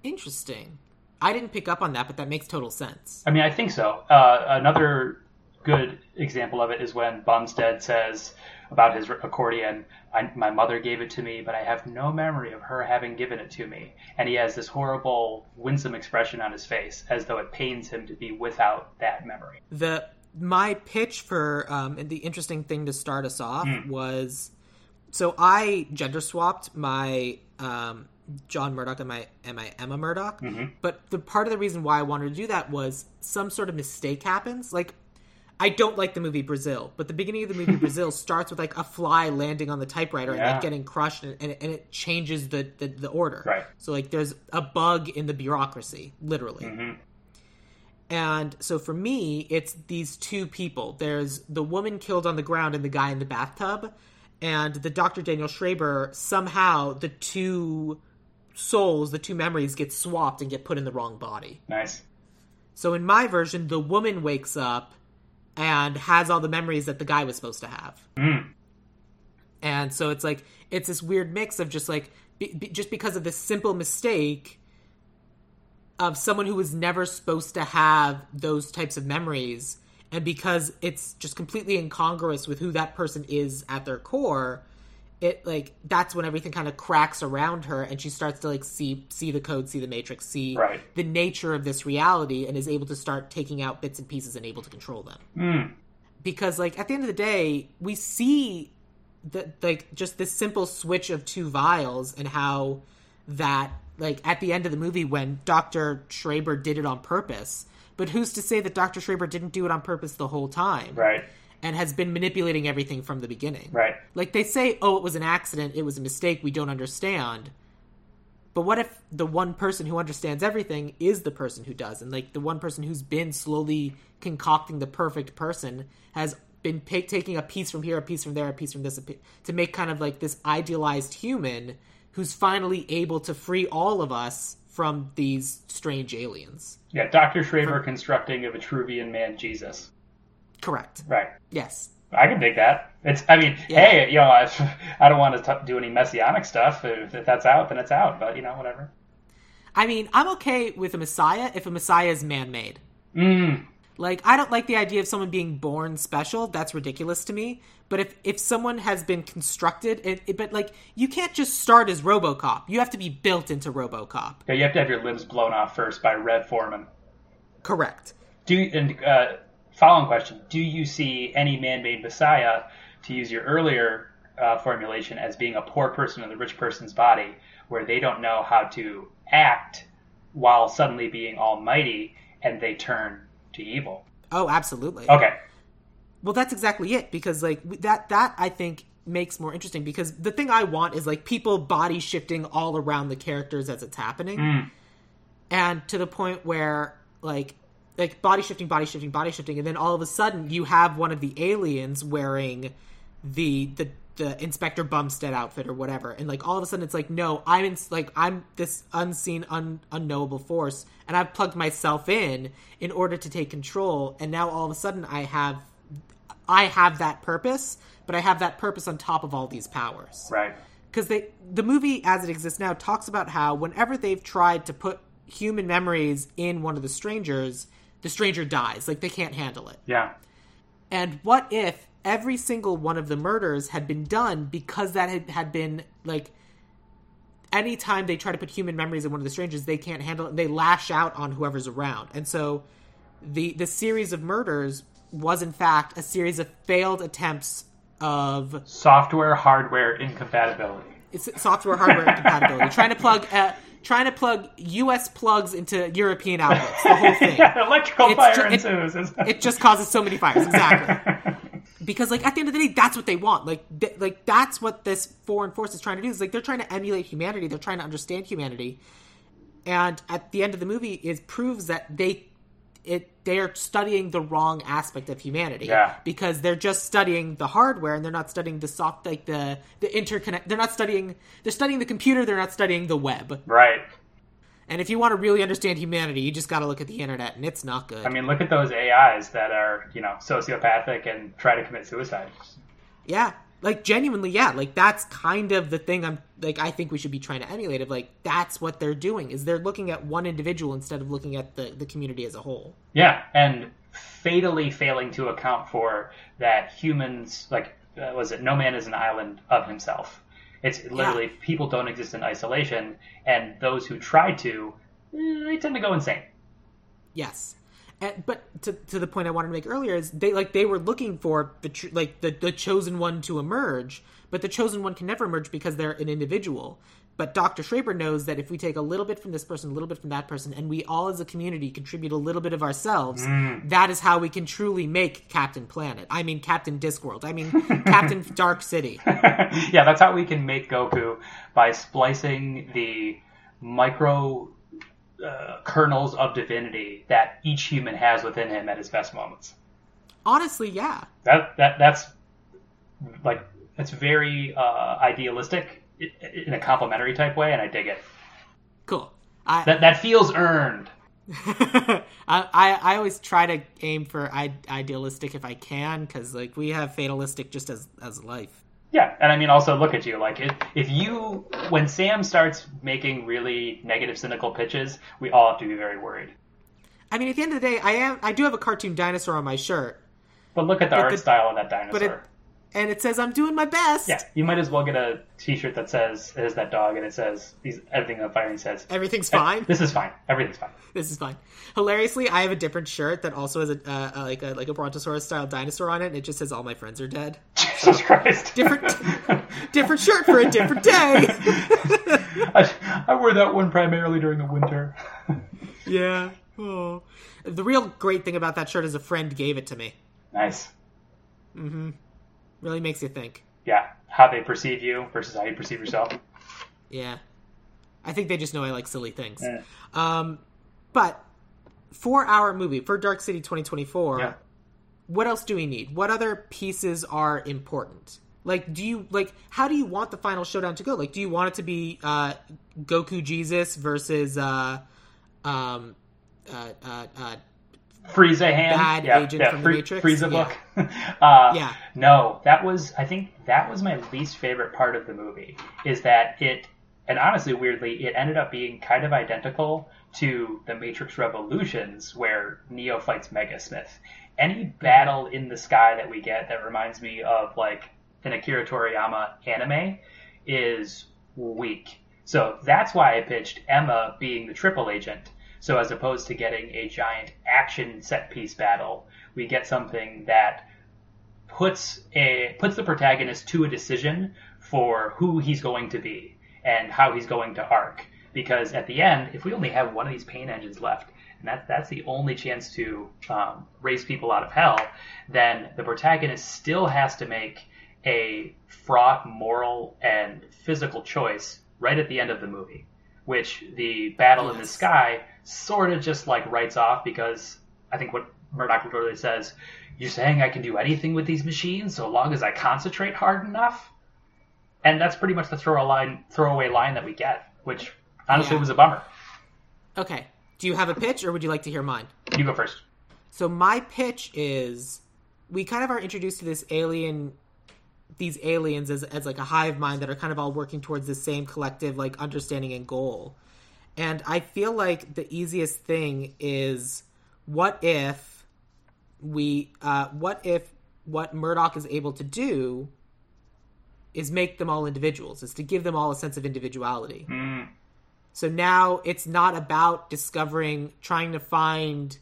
Interesting. I didn't pick up on that, but that makes total sense. I mean, I think so. Uh, another good example of it is when Bumstead says about his accordion, I, "My mother gave it to me, but I have no memory of her having given it to me." And he has this horrible, winsome expression on his face, as though it pains him to be without that memory. The my pitch for um, and the interesting thing to start us off was so I gender swapped my um, John Murdoch and my and my Emma Murdoch. But the part of the reason why I wanted to do that was some sort of mistake happens. Like I don't like the movie Brazil, but the beginning of the movie Brazil starts with like a fly landing on the typewriter and like getting crushed, and, and, and it changes the, the the order. Right. So like there's a bug in the bureaucracy, literally. And so for me, it's these two people. There's the woman killed on the ground and the guy in the bathtub, and the Dr. Daniel Schreber. Somehow, the two souls, the two memories, get swapped and get put in the wrong body. Nice. So in my version, the woman wakes up and has all the memories that the guy was supposed to have. Mm. And so it's like it's this weird mix of just like be, be, just because of this simple mistake of someone who was never supposed to have those types of memories and because it's just completely incongruous with who that person is at their core it like that's when everything kind of cracks around her and she starts to like see see the code see the matrix see Right. the nature of this reality and is able to start taking out bits and pieces and able to control them hmm. because like at the end of the day we see the like just this simple switch of two vials and how that like at the end of the movie when Dr. Schreber did it on purpose but who's to say that Dr. Schreber didn't do it on purpose the whole time Right. and has been manipulating everything from the beginning Right. like they say oh it was an accident it was a mistake we don't understand but what if the one person who understands everything is the person who does and like the one person who's been slowly concocting the perfect person has been taking a piece from here a piece from there a piece from this to make kind of like this idealized human who's finally able to free all of us from these strange aliens Yeah. Dr. Schreber constructing a Vitruvian man Jesus. correct Right. yes I can dig that. It's. I mean, Yeah. hey, you know, I, I don't want to t- do any messianic stuff. If, if that's out, then it's out. But you know, whatever. i mean i'm okay with a messiah if a messiah is man-made Mm. Like I don't like the idea of someone being born special. That's ridiculous to me. But if if someone has been constructed, it, it, but like you can't just start as RoboCop. You have to be built into RoboCop. Yeah, you have to have your limbs blown off first by Red Foreman. Correct. Do you, and uh, following question: Do you see any man-made Messiah, to use your earlier uh, formulation, as being a poor person in the rich person's body, where they don't know how to act while suddenly being almighty, and they turn to evil? Oh, absolutely. Okay. Well, that's exactly it because like that that I think makes more interesting because the thing I want is like people body shifting all around the characters as it's happening. Mm. And to the point where like like body shifting, body shifting, body shifting and then all of a sudden you have one of the aliens wearing the the the Inspector Bumstead outfit or whatever and like all of a sudden it's like no, I'm in like I'm this unseen un, unknowable force and I've plugged myself in in order to take control and now all of a sudden I have I have that purpose, but I have that purpose on top of all these powers. Right. Because they the movie as it exists now talks about how whenever they've tried to put human memories in one of the strangers, the stranger dies. Like they can't handle it. Yeah. And what if every single one of the murders had been done because that had, had been like anytime they try to put human memories in one of the strangers, they can't handle it and they lash out on whoever's around. And so the the series of murders was in fact a series of failed attempts of Software hardware incompatibility. it's software hardware incompatibility, trying to plug uh, trying to plug US plugs into European outlets. The whole thing. Electrical It's fire ju- it- it just causes so many fires exactly because like at the end of the day that's what they want. Like th- like that's what this foreign force is trying to do is like they're trying to emulate humanity. They're trying to understand humanity. And at the end of the movie it proves that they it they're studying the wrong aspect of humanity. Yeah. because they're just studying the hardware and they're not studying the soft like the the interconnect they're not studying they're studying the computer they're not studying the web. Right. And if you want to really understand humanity you just got to look at the internet and it's not good I mean, look at those AIs that are, you know, sociopathic and try to commit suicide. Yeah. Like genuinely, yeah. Like that's kind of the thing I'm like I think we should be trying to emulate of like that's what they're doing is they're looking at one individual instead of looking at the, the community as a whole. Yeah, and fatally failing to account for that humans like uh, was it no man is an island of himself. It's literally yeah. people don't exist in isolation, and those who try to, eh, they tend to go insane. Yes, and, but to, to the point I wanted to make earlier is they like they were looking for the tr- like the, the chosen one to emerge, but the chosen one can never emerge because they're an individual. But Dr. Schreber knows that if we take a little bit from this person, a little bit from that person, and we all as a community contribute a little bit of ourselves, mm. that is how we can truly make Captain Planet. I mean, Captain Discworld. I mean, Captain Dark City. yeah, that's how we can make Goku by splicing the micro uh, kernels of divinity that each human has within him at his best moments. Honestly, yeah. That that that's like it's very uh, idealistic in a complimentary type way, and I dig it. Cool. I, that that feels earned. I, I, I always try to aim for idealistic if I can, because like we have fatalistic just as as life. Yeah, and I mean also look at you. Like if if you when Sam starts making really negative, cynical pitches, we all have to be very worried. I mean, at the end of the day, I am I do have a cartoon dinosaur on my shirt. But look at the art the, style of that dinosaur. But it, and it says I'm doing my best. Yeah, you might as well get a T-shirt that says "It is that dog," and it says "These everything on fire." And says everything's fine. This is fine. Everything's fine. This is fine. Hilariously, I have a different shirt that also has a uh, like a like a Brontosaurus style dinosaur on it, and it just says "All my friends are dead." Jesus Christ! Different, different shirt for a different day. I, I wear that one primarily during the winter. yeah. Oh. The real great thing about that shirt is a friend gave it to me. Nice. Mm-hmm. Really makes you think. Yeah, how they perceive you versus how you perceive yourself. Yeah, I think they just know I like silly things. Yeah. Um, but four-hour movie for Dark City 2024. Yeah. What else do we need? What other pieces are important? Like, do you like? How do you want the final showdown to go? Like, do you want it to be uh, Goku Jesus versus uh, um, uh, uh, uh Frieza hand, bad yeah, agent yeah, from the Matrix. Frieza yeah. book. uh, yeah. No, that was I think that was my least favorite part of the movie. Is that it? And honestly, weirdly, it ended up being kind of identical to the Matrix Revolutions, where Neo fights Megasmith. Any battle in the sky that we get that reminds me of like an Akira Toriyama anime is weak. So that's why I pitched Emma being the triple agent so as opposed to getting a giant action set piece battle, we get something that puts a puts the protagonist to a decision for who he's going to be and how he's going to arc. Because at the end, if we only have one of these pain engines left, and that, that's the only chance to um, raise people out of hell, then the protagonist still has to make a fraught moral and physical choice right at the end of the movie, which the battle yes. in the sky sort of just like writes off because I think what Murdoch literally says, "You're saying I can do anything with these machines so long as I concentrate hard enough," and that's pretty much the throw line, throwaway line that we get, which honestly yeah. was a bummer. Okay, do you have a pitch, or would you like to hear mine? You go first. So my pitch is, we kind of are introduced to this alien these aliens as, as like a hive mind that are kind of all working towards the same collective like understanding and goal and I feel like the easiest thing is what if we uh, what if what Murdoch is able to do is make them all individuals, is to give them all a sense of individuality. Mm. So now it's not about discovering, trying to find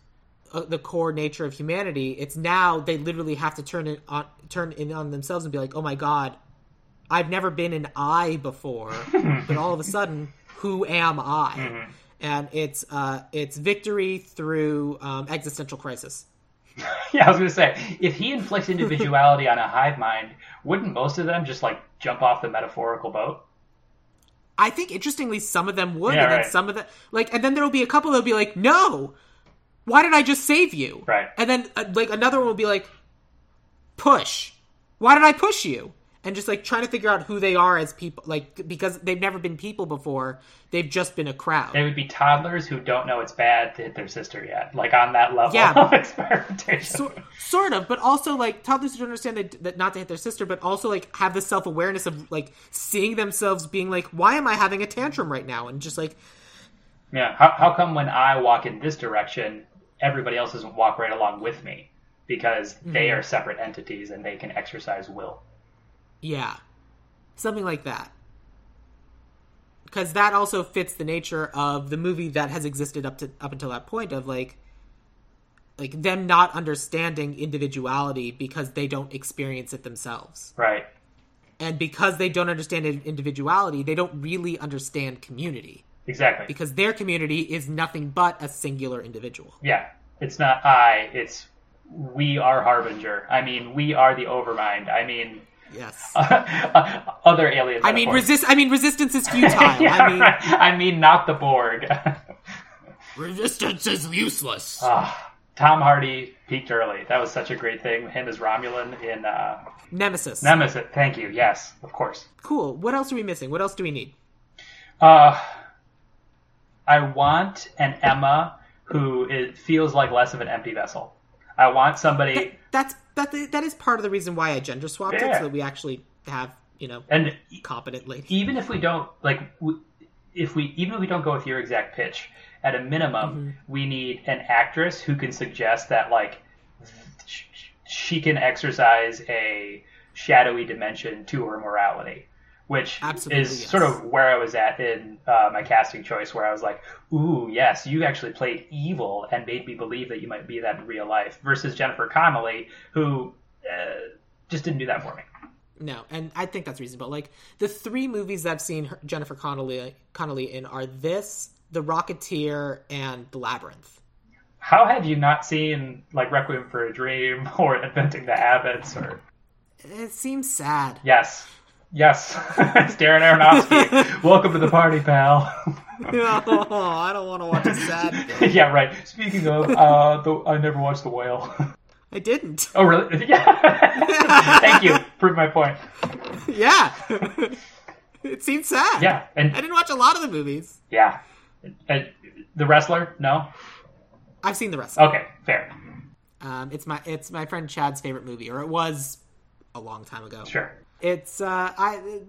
uh, the core nature of humanity. It's now they literally have to turn it on, turn in on themselves and be like, "Oh my god, I've never been an I before," but all of a sudden who am I? Mm-hmm. And it's uh, it's victory through um, existential crisis. yeah, I was going to say, if he inflicts individuality on a hive mind, wouldn't most of them just like jump off the metaphorical boat? I think interestingly, some of them would, yeah, and right. then some of them like, and then there will be a couple that'll be like, "No, why did I just save you?" Right. And then uh, like another one will be like, "Push, why did I push you?" and just like trying to figure out who they are as people like because they've never been people before. They've just been a crowd. They would be toddlers who don't know it's bad to hit their sister yet like on that level yeah, of experimentation. So, sort of but also like toddlers who don't understand that, that not to hit their sister but also like have the self-awareness of like seeing themselves being like why am i having a tantrum right now? And just like yeah. How, how come when i walk in this direction everybody else doesn't walk right along with me because they Mhm. are separate entities and they can exercise will. Yeah. Something like that. Because that also fits the nature of the movie that has existed up to up until that point of like like them not understanding individuality because they don't experience it themselves. Right. And because they don't understand individuality, they don't really understand community. Exactly. Because their community is nothing but a singular individual. Yeah. It's not I, it's we are Harbinger. I mean, we are the Overmind. I mean, Yes. other aliens. I mean resist I mean resistance is futile. yeah, I mean right. I mean, not the Borg. resistance is useless. Ah, Tom Hardy peaked early. That was such a great thing. Him as Romulan in uh, Nemesis. Nemesis. Thank you. Yes, of course. cool. What else are we missing? What else do we need? Uh, I want an Emma who it feels like less of an empty vessel. I want somebody, that's that that is part of the reason why I gender swapped it so that we actually have you know and competent ladies. even if we don't like, if we even if we don't go with your exact pitch, at a minimum, mm-hmm. we need an actress who can suggest that like sh- sh- she can exercise a shadowy dimension to her morality. Which Absolutely, is yes. sort of where I was at in uh, my casting choice, where I was like, "Ooh, yes, you actually played evil and made me believe that you might be that in real life." Versus Jennifer Connelly, who uh, just didn't do that for me. No, and I think that's reasonable. Like the three movies I've seen Jennifer Connelly Connelly in are this, The Rocketeer, and The Labyrinth. How have you not seen like Requiem for a Dream or Inventing the Abbotts or It seems sad. yes, yes, it's Darren Aronofsky. Welcome to the party, pal. oh, I don't want to watch a sad. Thing. yeah, right. Speaking of, uh, the, I never watched The Whale. I didn't. oh, really? Yeah. Thank you. Prove my point. yeah, it seems sad. Yeah, and I didn't watch a lot of the movies. yeah, and the wrestler. No. I've seen the Wrestler. Okay, fair. Um, it's my it's my friend Chad's favorite movie, or it was a long time ago. Sure. It's uh, I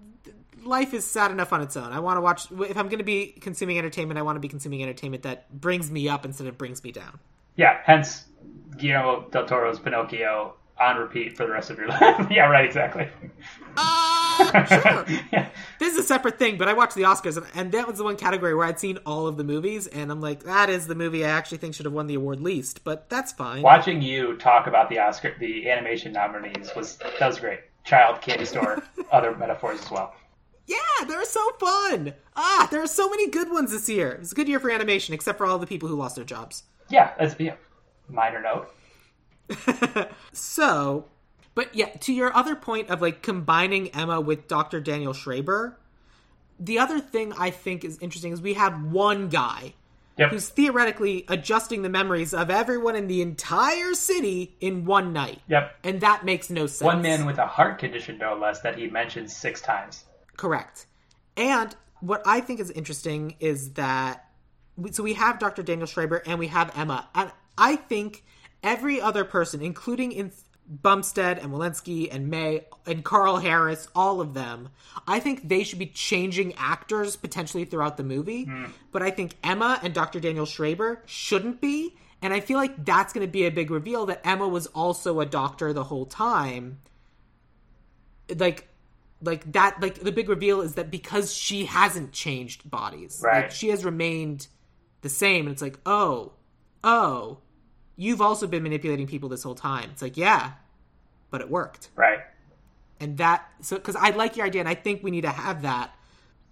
life is sad enough on its own. I want to watch if I'm going to be consuming entertainment. I want to be consuming entertainment that brings me up instead of brings me down. Yeah. Hence, Guillermo del Toro's Pinocchio on repeat for the rest of your life. yeah. Right. Exactly. Uh, sure. yeah. This is a separate thing, but I watched the Oscars, and, and that was the one category where I'd seen all of the movies, and I'm like, that is the movie I actually think should have won the award least. But that's fine. Watching you talk about the Oscar, the animation nominees was that was great. Child candy store, other metaphors as well. Yeah, they're so fun. Ah, there are so many good ones this year. It was a good year for animation, except for all the people who lost their jobs. Yeah, that's yeah. Minor note. So, but yeah, to your other point of like combining Emma with Dr. Daniel Schreber, the other thing I think is interesting is we have one guy Yep. who's theoretically adjusting the memories of everyone in the entire city in one night. Yep. And that makes no sense. One man with a heart condition, no less, that he mentions six times. Correct. And what I think is interesting is that we- so we have Dr. Daniel Schreber and we have Emma. And I think every other person, including in Bumstead and Walenski and May and Carl Harris, all of them, I think they should be changing actors potentially throughout the movie. Hmm. But I think Emma and Dr. Daniel Schreber shouldn't be. And I feel like that's going to be a big reveal that Emma was also a doctor the whole time like like that like the big reveal is that because she hasn't changed bodies Right. like she has remained the same and it's like oh oh you've also been manipulating people this whole time it's like yeah but it worked Right. and that so because i like your idea and i think we need to have that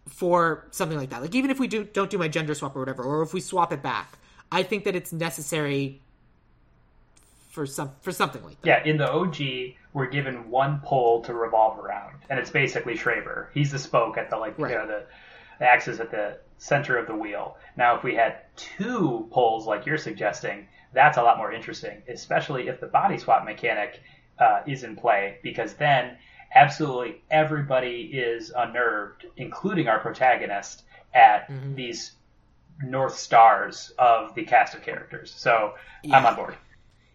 for something like that like even if we do don't do my gender swap or whatever or if we swap it back i think that it's necessary for some for something like that Yeah, in the OG, we're given one pole to revolve around, and it's basically Schreber. He's the spoke at the like Right. you know, the, the axis at the center of the wheel. Now, if we had two poles like you're suggesting, that's a lot more interesting, especially if the body swap mechanic uh, is in play, because then absolutely everybody is unnerved, including our protagonist, at Mm-hmm. these north stars of the cast of characters. So I'm on board.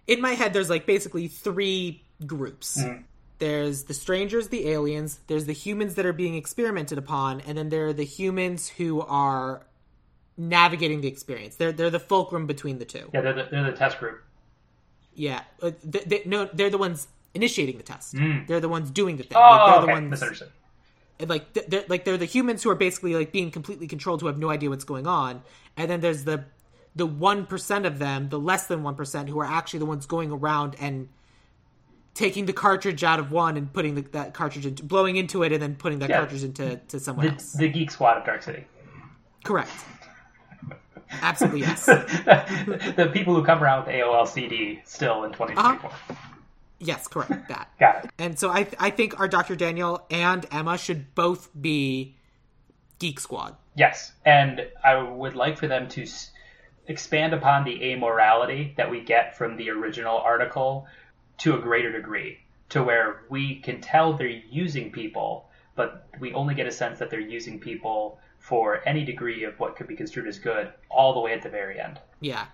in my head there's like basically three groups Mm-hmm. There's the strangers the aliens there's the humans that are being experimented upon and then there are the humans who are navigating the experience. They're they're the fulcrum between the two. Yeah, they're the, they're the test group. Yeah, uh, they, they, no, they're the ones initiating the test. They're the ones doing the thing. Oh, like, they're okay. the ones Misunderstood. like they're like they're the humans who are basically like being completely controlled who have no idea what's going on and then there's the the 1% of them the less than 1% who are actually the ones going around and taking the cartridge out of one and putting the, that cartridge into blowing into it and then putting that Yeah. cartridge into to someone The, else the Geek Squad of Dark City. correct absolutely yes the people who come around with AOL CD still in 2024. Uh-huh. yes correct that Got it. and so i i think our dr daniel and emma should both be geek squad Yes, and I would like for them to s- expand upon the amorality that we get from the original article to a greater degree, to where we can tell they're using people, but we only get a sense that they're using people for any degree of what could be construed as good, all the way at the very end. Yeah.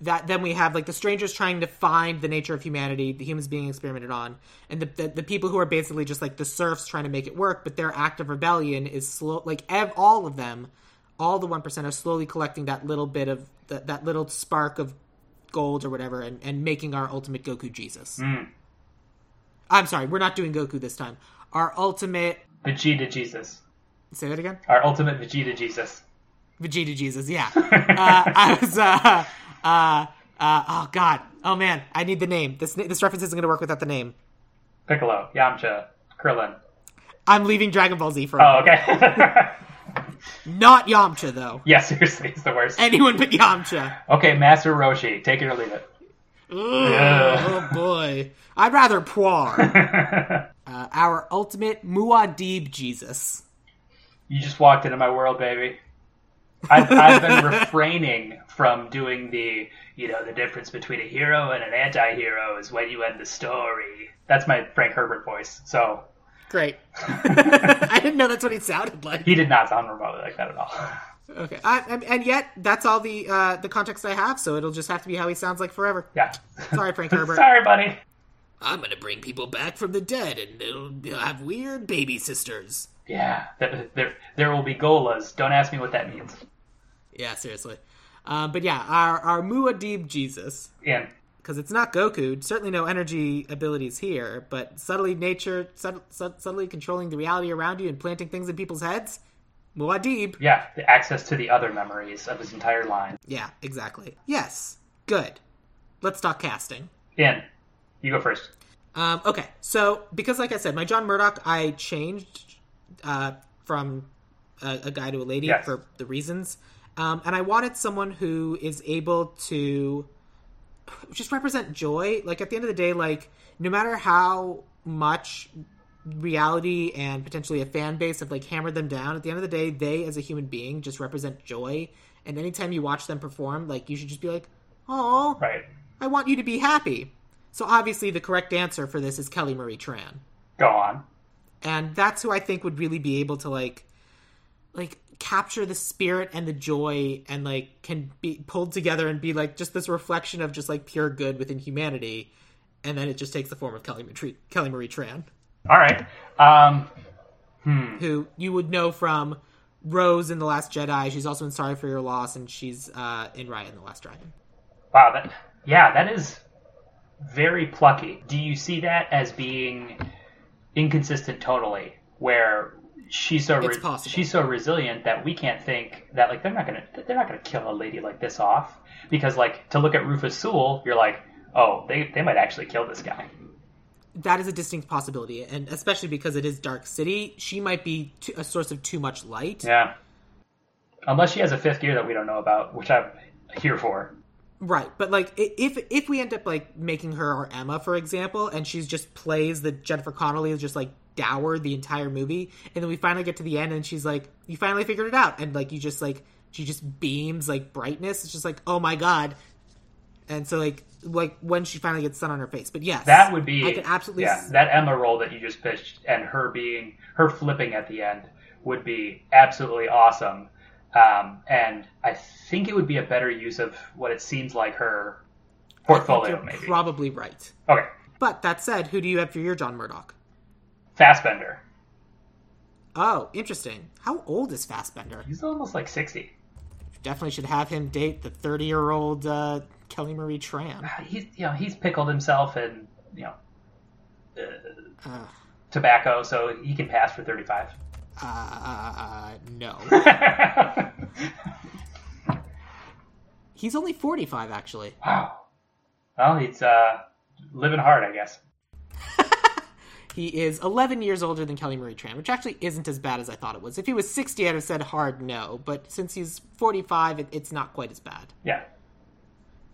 That then we have like the strangers trying to find the nature of humanity, the humans being experimented on, and the the, the people who are basically just like the serfs trying to make it work, but their act of rebellion is slow. Like ev- all of them, all the one percent are slowly collecting that little bit of that that little spark of gold or whatever, and and making our ultimate Goku Jesus. I'm sorry, we're not doing Goku this time. Our ultimate. Vegeta Jesus. Say that again. Our ultimate Vegeta Jesus. Vegeta Jesus, yeah. uh, I was, uh, uh, uh, oh god, oh man, I need the name. This this reference isn't going to work without the name. Piccolo, Yamcha, Krillin. I'm leaving Dragon Ball Z for Oh, okay. Not Yamcha though. yeah, seriously, it's the worst. Anyone but Yamcha. Okay, Master Roshi, take it or leave it. Oh boy, I'd rather Poir. uh, our ultimate Muad'Dib Jesus. You just walked into my world, baby. I've, I've been refraining from doing the, you know, the difference between a hero and an anti-hero is when you end the story. That's my Frank Herbert voice. So Great. I didn't know that's what he sounded like. he did not sound remotely like that at all. Okay, I, and- and yet that's all the uh, the context I have, so it'll just have to be how he sounds like forever. Yeah. Sorry, Frank Herbert. Sorry, buddy. I'm gonna bring people back from the dead, and it'll, it'll have weird baby sisters. Yeah. There, there, there will be gholas. Don't ask me what that means. Yeah, seriously. Um, but yeah, our our Muad'Dib Jesus, In. Because it's not Goku. Certainly no energy abilities here, but subtly nature, sub, sub, subtly controlling the reality around you and planting things in people's heads. Muad'Dib. Yeah, the access to the other memories of his entire line. Yeah, exactly. Yes, good. Let's talk casting. In. You go first. Um, okay, so because, like I said, my John Murdoch, I changed uh, from a, a guy to a lady Yes. for the reasons, um, and I wanted someone who is able to just represent joy. Like at the end of the day, like no matter how much reality and potentially a fan base have like hammered them down, at the end of the day, they as a human being just represent joy. And anytime you watch them perform, like you should just be like, "Oh, Right. I want you to be happy. So obviously the correct answer for this is Kelly Marie Tran. Go on. And that's who I think would really be able to like like capture the spirit and the joy and like can be pulled together and be like just this reflection of just like pure good within humanity. And then it just takes the form of Kelly Marie, Kelly Marie Tran, All right. Um, who you would know from Rose in The Last Jedi. She's also in Sorry for Your Loss, and she's uh, in Raya and The Last Dragon. Wow, that yeah, that is very plucky. Do you see that as being inconsistent totally? Where she's so possible. she's so resilient that we can't think that like they're not gonna they're not gonna kill a lady like this off because like to look at Rufus Sewell, you're like, oh, they they might actually kill this guy. that is a distinct possibility, and especially because it is Dark City, she might be too, a source of too much light. Yeah. Unless she has a fifth gear that we don't know about, which I'm here for. Right, but like if if we end up like making her our Emma, for example, and she's just plays that Jennifer Connelly is just like dour the entire movie, and then we finally get to the end and she's like, "You finally figured it out," and like you just like she just beams like brightness. It's just like, oh my god. And so like like when she finally gets sun on her face, but yes, That would be I can absolutely yeah. s- That Emma role that you just pitched and her being her flipping at the end would be absolutely awesome. Um, and I think it would be a better use of what it seems like her portfolio, maybe. probably right. okay, But that said, who do you have for your John Murdoch? Fassbender. Oh, interesting. How old is Fassbender? He's almost like sixty. definitely should have him date the 30 year old uh, Kelly Marie Tran. He's you know he's pickled himself in you know Uh, tobacco, so he can pass for thirty five. uh, no. He's only 45, actually. wow. Well, he's uh, living hard, I guess. He is 11 years older than Kelly Marie Tran, which actually isn't as bad as I thought it was. If he was 60, I'd have said hard no, but since he's 45, it, it's not quite as bad. Yeah.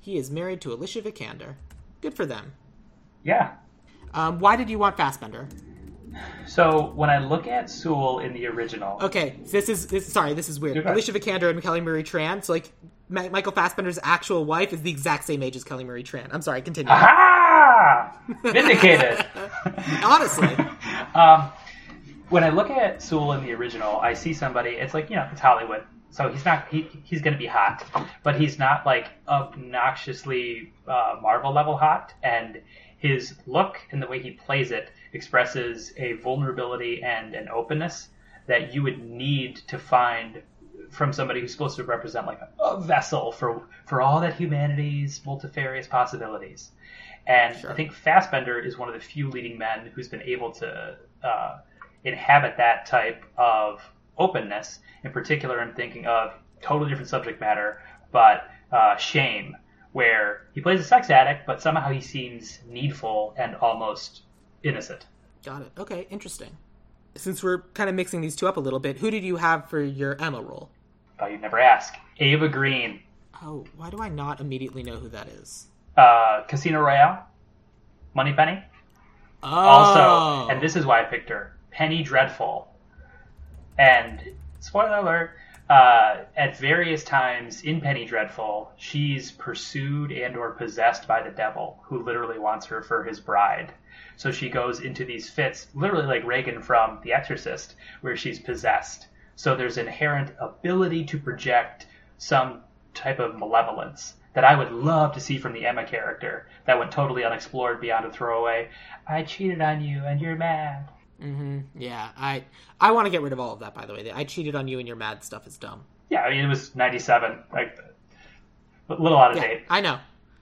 He is married to Alicia Vikander. Good for them. Yeah. Um, why did you want Fassbender? So when I look at Sewell in the original, Okay, this is this, sorry, this is weird. You're. Alicia Vikander and Kelly Marie Tran. So like, Ma- Michael Fassbender's actual wife is the exact same age as Kelly Marie Tran. I'm sorry, continue. aha! Vindicated. Honestly, um, when I look at Sewell in the original, I see somebody. It's like you know, it's Hollywood, so he's not. He, he's going to be hot, but he's not like obnoxiously uh, Marvel level hot. And his look and the way he plays it expresses a vulnerability and an openness that you would need to find from somebody who's supposed to represent like a, a vessel for for all that humanity's multifarious possibilities. And I think Fassbender is one of the few leading men who's been able to uh, inhabit that type of openness. In particular, I'm thinking of totally different subject matter, but uh, shame, where he plays a sex addict, but somehow he seems needful and almost innocent. got it. Okay, interesting. Since we're kind of mixing these two up a little bit, who did you have for your Emma role? Thought you'd never ask. Eva Green, Oh, why do I not immediately know who that is? Uh, Casino Royale, Moneypenny. Oh, Also, and this is why I picked her, Penny Dreadful. And spoiler alert, uh, at various times in Penny Dreadful, she's pursued and or possessed by the devil, who literally wants her for his bride. So she goes into these fits, literally like Regan from The Exorcist, where she's possessed. So there's inherent ability to project some type of malevolence that I would love to see from the Emma character that went totally unexplored beyond a throwaway. I cheated on you and you're mad. hmm Yeah, I I want to get rid of all of that. By the way, The I cheated on you and your mad stuff is dumb. Yeah, I mean it was '97, like a little out of Yeah, date. I know.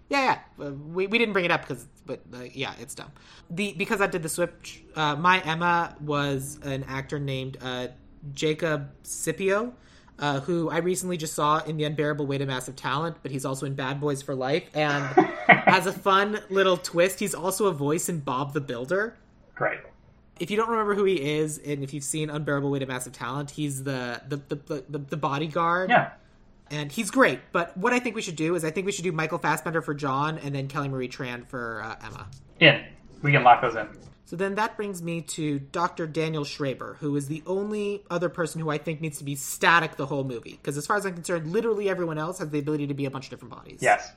Yeah, yeah. Uh, we, we didn't bring it up because, but uh, yeah, it's dumb. The because I did the switch. Uh, my Emma was an actor named uh, Jacob Scipio, uh, who I recently just saw in The Unbearable Weight of Massive Talent, but he's also in Bad Boys for Life. And has a fun little twist, he's also a voice in Bob the Builder. Great. If you don't remember who he is, and if you've seen Unbearable Weight of Massive Talent, he's the the the, the, the bodyguard Yeah, and he's great. But what I think we should do is I think we should do Michael Fassbender for John, and then Kelly Marie Tran for uh, Emma. in. We can lock those in. So then that brings me to Dr. Daniel Schreber, who is the only other person who I think needs to be static the whole movie. Because as far as I'm concerned, literally everyone else has the ability to be a bunch of different bodies. Yes.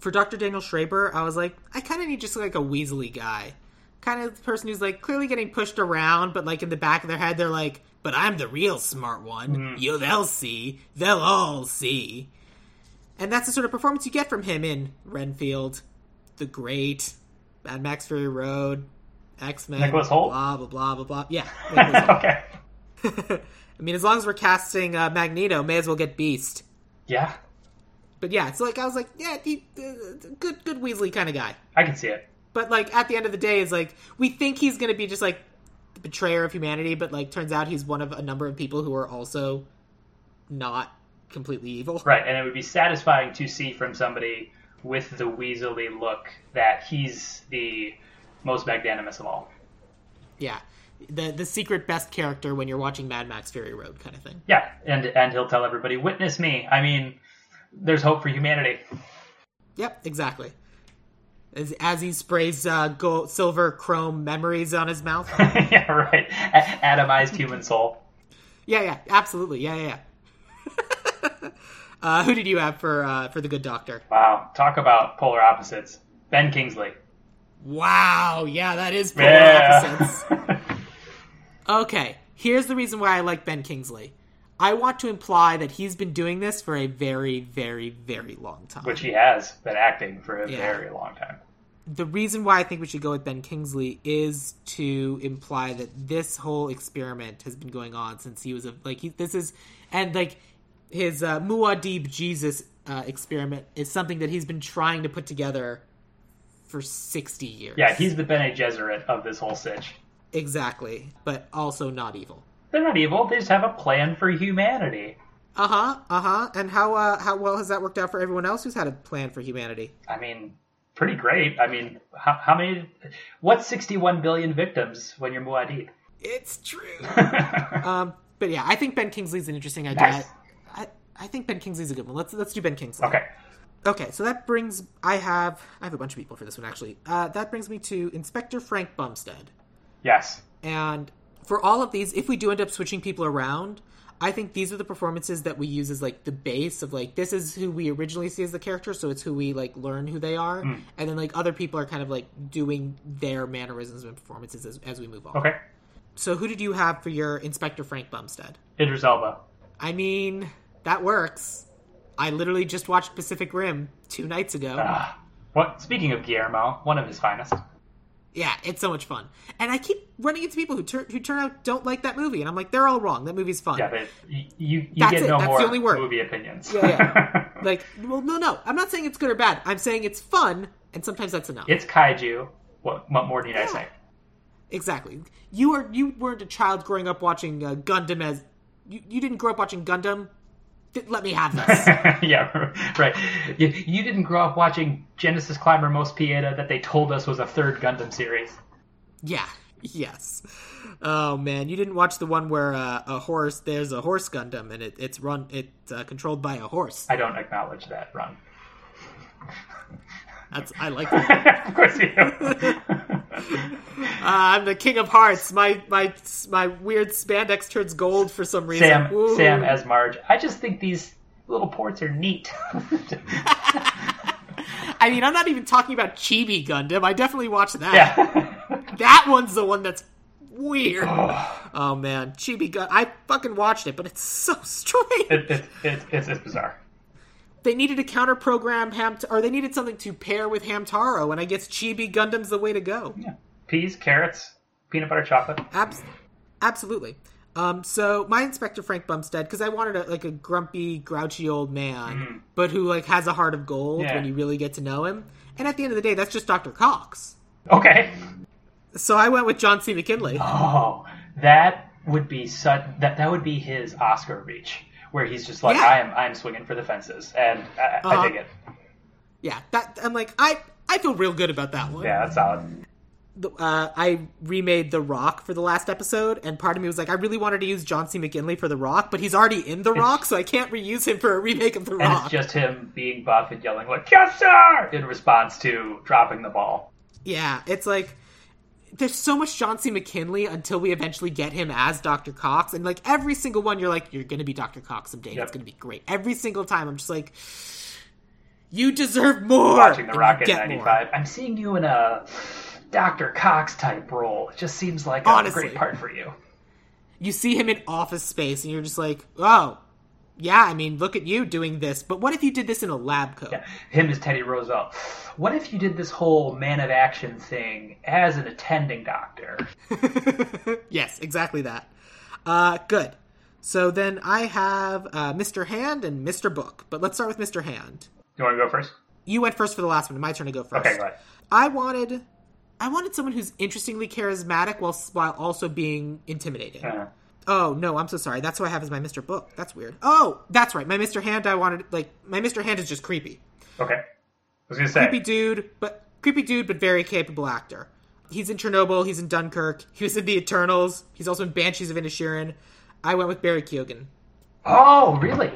For Dr. Daniel Schreber, I was like, I kind of need just like a Weasley guy. Kind of the person who's like clearly getting pushed around, but like in the back of their head, they're like, but I'm the real smart one. Mm-hmm. You, they'll see. They'll all see. And that's the sort of performance you get from him in Renfield, The Great, Mad Max Fury Road, X Men, Nicholas Hoult? blah blah blah blah blah. Yeah, okay. I mean, as long as we're casting uh, Magneto, may as well get Beast. Yeah, But yeah, it's like I was like, yeah, he, uh, good, good Weasley kind of guy. I can see it. But like at the end of the day, is like we think he's gonna be just like the betrayer of humanity, but like turns out he's one of a number of people who are also not completely evil. Right, and it would be satisfying to see from somebody with the Weasley look that he's the most magnanimous of all. Yeah, the the secret best character when you're watching Mad Max Fury Road kind of thing. Yeah, and and he'll tell everybody, "Witness me." I mean, there's hope for humanity. Yep, exactly. As, as he sprays uh, gold, silver chrome memories on his mouth. yeah, right. A- atomized human soul. yeah, yeah, absolutely. Yeah, yeah. yeah. uh, who did you have for uh, for the Good Doctor? Wow, talk about polar opposites. Ben Kingsley. Wow, yeah, that is polar Yeah. opposites. Okay, here's the reason why I like Ben Kingsley. I want to imply that he's been doing this for a very, very, very long time. Which he has been acting for a Yeah. very long time. the reason why I think we should go with Ben Kingsley is to imply that this whole experiment has been going on since he was a like he, this is and like his uh, Muad'Dib Jesus uh, experiment is something that he's been trying to put together for 60 years. Yeah, he's the Bene Gesserit of this whole sitch. Exactly, but also not evil. They're not evil. They just have a plan for humanity. Uh huh. Uh huh. And how uh, how well has that worked out for everyone else who's had a plan for humanity? I mean, pretty great. I mean, how, how many? What's 61 billion victims when you're Muad'Dib? It's true. um, but yeah, I think Ben Kingsley's an interesting idea. Nice. I, I think Ben Kingsley's a good one. Let's let's do Ben Kingsley. okay. Okay, so that brings I have I have a bunch of people for this one actually. Uh, that brings me to Inspector Frank Bumstead. Yes. And for all of these, if we do end up switching people around, I think these are the performances that we use as like the base of like this is who we originally see as the character, so it's who we like learn who they are, and then like other people are kind of like doing their mannerisms and performances as, as we move on. Okay. So who did you have for your Inspector Frank Bumstead? Idris Elba. I mean, that works. I literally just watched Pacific Rim two nights ago. Ah. What? Speaking of Guillermo, one of his finest. Yeah, it's so much fun. And I keep running into people who turn who turn out don't like that movie, and I'm like, they're all wrong. That movie's fun. Yeah, they, you you That's get it. no That's more the only word. movie opinions. Yeah, yeah. like, well, no, no. I'm not saying it's good or bad. I'm saying it's fun, and sometimes that's enough. it's kaiju. What, what more need I say? Exactly. You are you weren't a child growing up watching uh, Gundam as you, you didn't grow up watching Gundam. Let me have this. yeah, right. You, you didn't grow up watching Genesis Climber MOSPEADA that they told us was a third Gundam series. yeah. Yes. Oh man, you didn't watch the one where uh, a horse. There's a horse Gundam, and it, it's run. It's uh, controlled by a horse. I don't acknowledge that run. That's I like that. of course you do. Uh, I'm the king of hearts. My my my weird spandex turns gold for some reason. Sam, Ooh. Sam as Marge. I just think these little ports are neat. I mean, I'm not even talking about Chibi Gundam. I definitely watched that. yeah. That one's the one that's weird. oh man, Chibi Gun. I fucking watched it, but it's so strange. it, it, it, it's, it's bizarre. They needed a counter program Ham, or they needed something to pair with Hamtaro, and I guess Chibi Gundam's the way to go. Yeah. Peas, carrots, peanut butter chocolate. Abs- absolutely. Um, so my inspector Frank Bumstead, because I wanted a, like a grumpy, grouchy old man, but who like has a heart of gold. Yeah. when you really get to know him. And at the end of the day, that's just Doctor Cox. Okay. So I went with John C. McGinley. Oh, that would be such that that would be his Oscar reach, where he's just like, Yeah. I am I am swinging for the fences, and I, Uh-huh. I dig it. Yeah, that I'm like I I feel real good about that one. Yeah, that's solid. uh, I remade The Rock for the last episode, and part of me was like, I really wanted to use John C. McGinley for The Rock, but he's already in The Rock, so I can't reuse him for a remake of The Rock. And it's just him being buff and yelling like "Yes, sir!" in response to dropping the ball. Yeah, it's like there's so much John C. McGinley until we eventually get him as Dr. Cox, and like every single one, you're like, you're gonna be Dr. Cox someday. Yep. It's gonna be great. Every single time, I'm just like, you deserve more. Watching the Rocket get more. '95, I'm seeing you in a Dr. Cox type role. It just seems like a Honestly. great part for you. you see him in Office Space, and you're just like, oh, yeah. I mean, look at you doing this. But what if you did this in a lab coat? Yeah, him as Teddy Roosevelt. What if you did this whole man of action thing as an attending doctor? yes, exactly that. Uh, good. So then I have uh, Mr. Hand and Mr. Book, but let's start with Mr. Hand. You want to go first? You went first for the last one. My turn to go first. Okay, go ahead. I wanted, I wanted someone who's interestingly charismatic while while also being intimidating. Uh, Oh no, I'm so sorry. That's who I have as my Mr. Book. That's weird. Oh, that's right. My Mr. Hand. I wanted like my Mr. Hand is just creepy. okay. I was gonna say. creepy dude, but creepy dude, but very capable actor. He's in Chernobyl. He's in Dunkirk. He was in The Eternals. He's also in Banshees of Inisherin. I went with Barry Keoghan. Oh, really?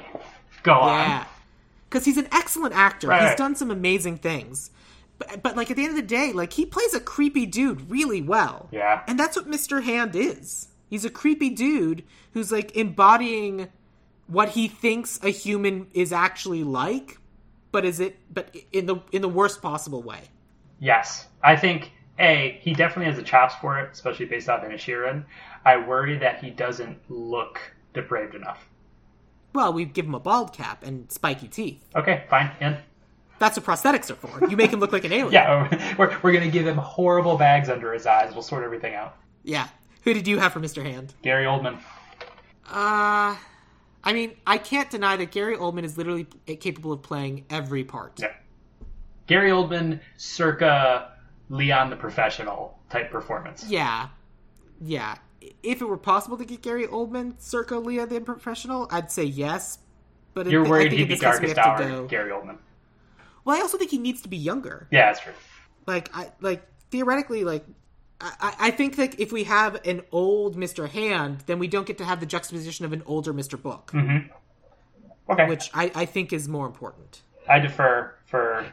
Go on. Yeah, because he's an excellent actor. Right. He's done some amazing things. But, but like at the end of the day, like he plays a creepy dude really well. Yeah. and that's what Mr. Hand is. He's a creepy dude who's like embodying what he thinks a human is actually like, but is it but in the in the worst possible way. Yes, I think a he definitely has the chops for it, especially based off Inisherin. I worry that he doesn't look depraved enough. Well, we give him a bald cap and spiky teeth. Okay, fine. In. That's what prosthetics are for. You make him look like an alien. Yeah, we're, we're gonna give him horrible bags under his eyes. We'll sort everything out. Yeah. Who did you have for Mr. Hand? Gary Oldman. Uh, I mean, I can't deny that Gary Oldman is literally capable of playing every part. Yeah. Gary Oldman, circa Leon the Professional type performance. Yeah, yeah. If it were possible to get Gary Oldman circa Leon the Professional, I'd say yes. But You're in, worried he'd be this case we darkest hour, go- Gary Oldman. Well, I also think he needs to be younger. Yeah, that's true. Like, I like theoretically, like I, think that if we have an old Mr. Hand, then we don't get to have the juxtaposition of an older Mr. Book, Okay. which I, I think is more important. I defer for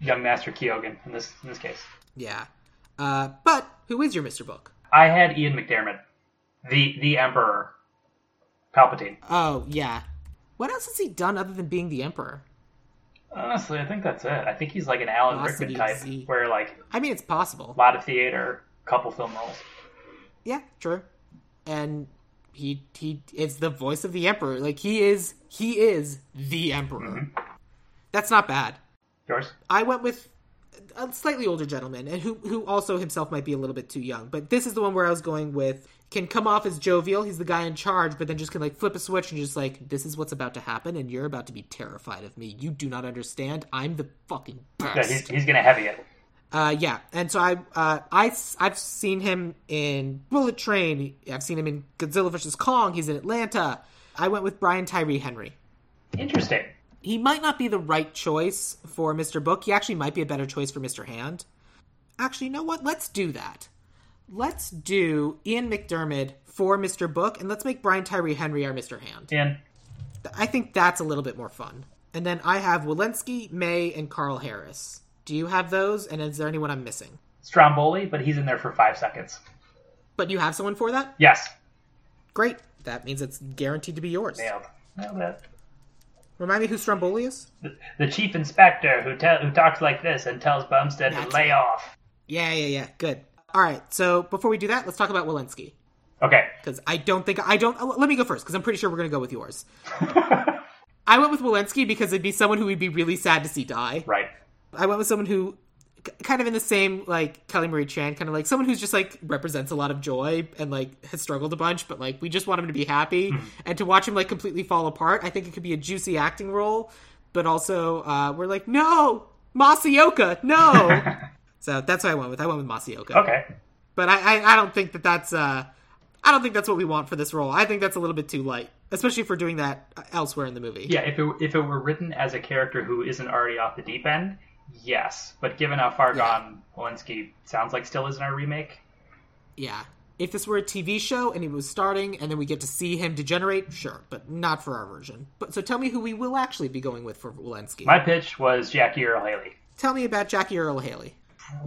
young Master Keoghan in this in this case. Yeah. Uh, but who is your Mr. Book? I had Ian McDiarmid, the the Emperor, Palpatine. Oh, yeah. What else has he done other than being the Emperor? Honestly, I think that's it. I think he's like an Alan Velocity Rickman type, Z. where like I mean, it's possible. a lot of theater, couple film roles. Yeah, true. And he he is the voice of the emperor. Like he is he is the emperor. Mm-hmm. That's not bad. Yours? I went with a slightly older gentleman and who who also himself might be a little bit too young. But this is the one where I was going with can come off as jovial, he's the guy in charge, but then just can like flip a switch and just like this is what's about to happen and you're about to be terrified of me. You do not understand. I'm the fucking best. Yeah, he's, he's gonna heavy it. Uh, yeah, and so I, uh, I, have seen him in Bullet Train. I've seen him in Godzilla vs Kong. He's in Atlanta. I went with Brian Tyree Henry. Interesting. He might not be the right choice for Mr. Book. He actually might be a better choice for Mr. Hand. Actually, you know what? Let's do that. Let's do Ian McDiarmid for Mr. Book, and let's make Brian Tyree Henry our Mr. Hand. Ian. I think that's a little bit more fun. And then I have Walenski, May, and Carl Harris. Do you have those? And is there anyone I'm missing? Stromboli, but he's in there for five seconds. But you have someone for that? Yes. Great. That means it's guaranteed to be yours. Nailed. Nailed it. Remind me who Stromboli is? The, the chief inspector who tell who talks like this and tells Bumstead to lay it. off. Yeah, yeah, yeah. Good. All right. So before we do that, let's talk about Walenski. Okay. Because I don't think I don't. oh, Let me go first because I'm pretty sure we're going to go with yours. I went with Walenski because it'd be someone who we'd be really sad to see die. Right. I went with someone who, kind of in the same like Kelly Marie Tran, kind of like someone who's just like represents a lot of joy and like has struggled a bunch, but like we just want him to be happy and to watch him like completely fall apart. I think it could be a juicy acting role, but also uh, we're like, no, Masi Oka, no. so that's what I went with. I went with Masi Oka. Okay. but I, I I don't think that that's uh I don't think that's what we want for this role. I think that's a little bit too light, especially for doing that elsewhere in the movie. Yeah, if it if it were written as a character who isn't already off the deep end, yes. But given how far Yeah. gone Walenski sounds like still is in our remake, Yeah. If this were a TV show and he was starting and then we get to see him degenerate, sure, but not for our version. But so tell me who we will actually be going with for Walenski. my pitch was Jackie Earle Haley. tell me about Jackie Earle Haley.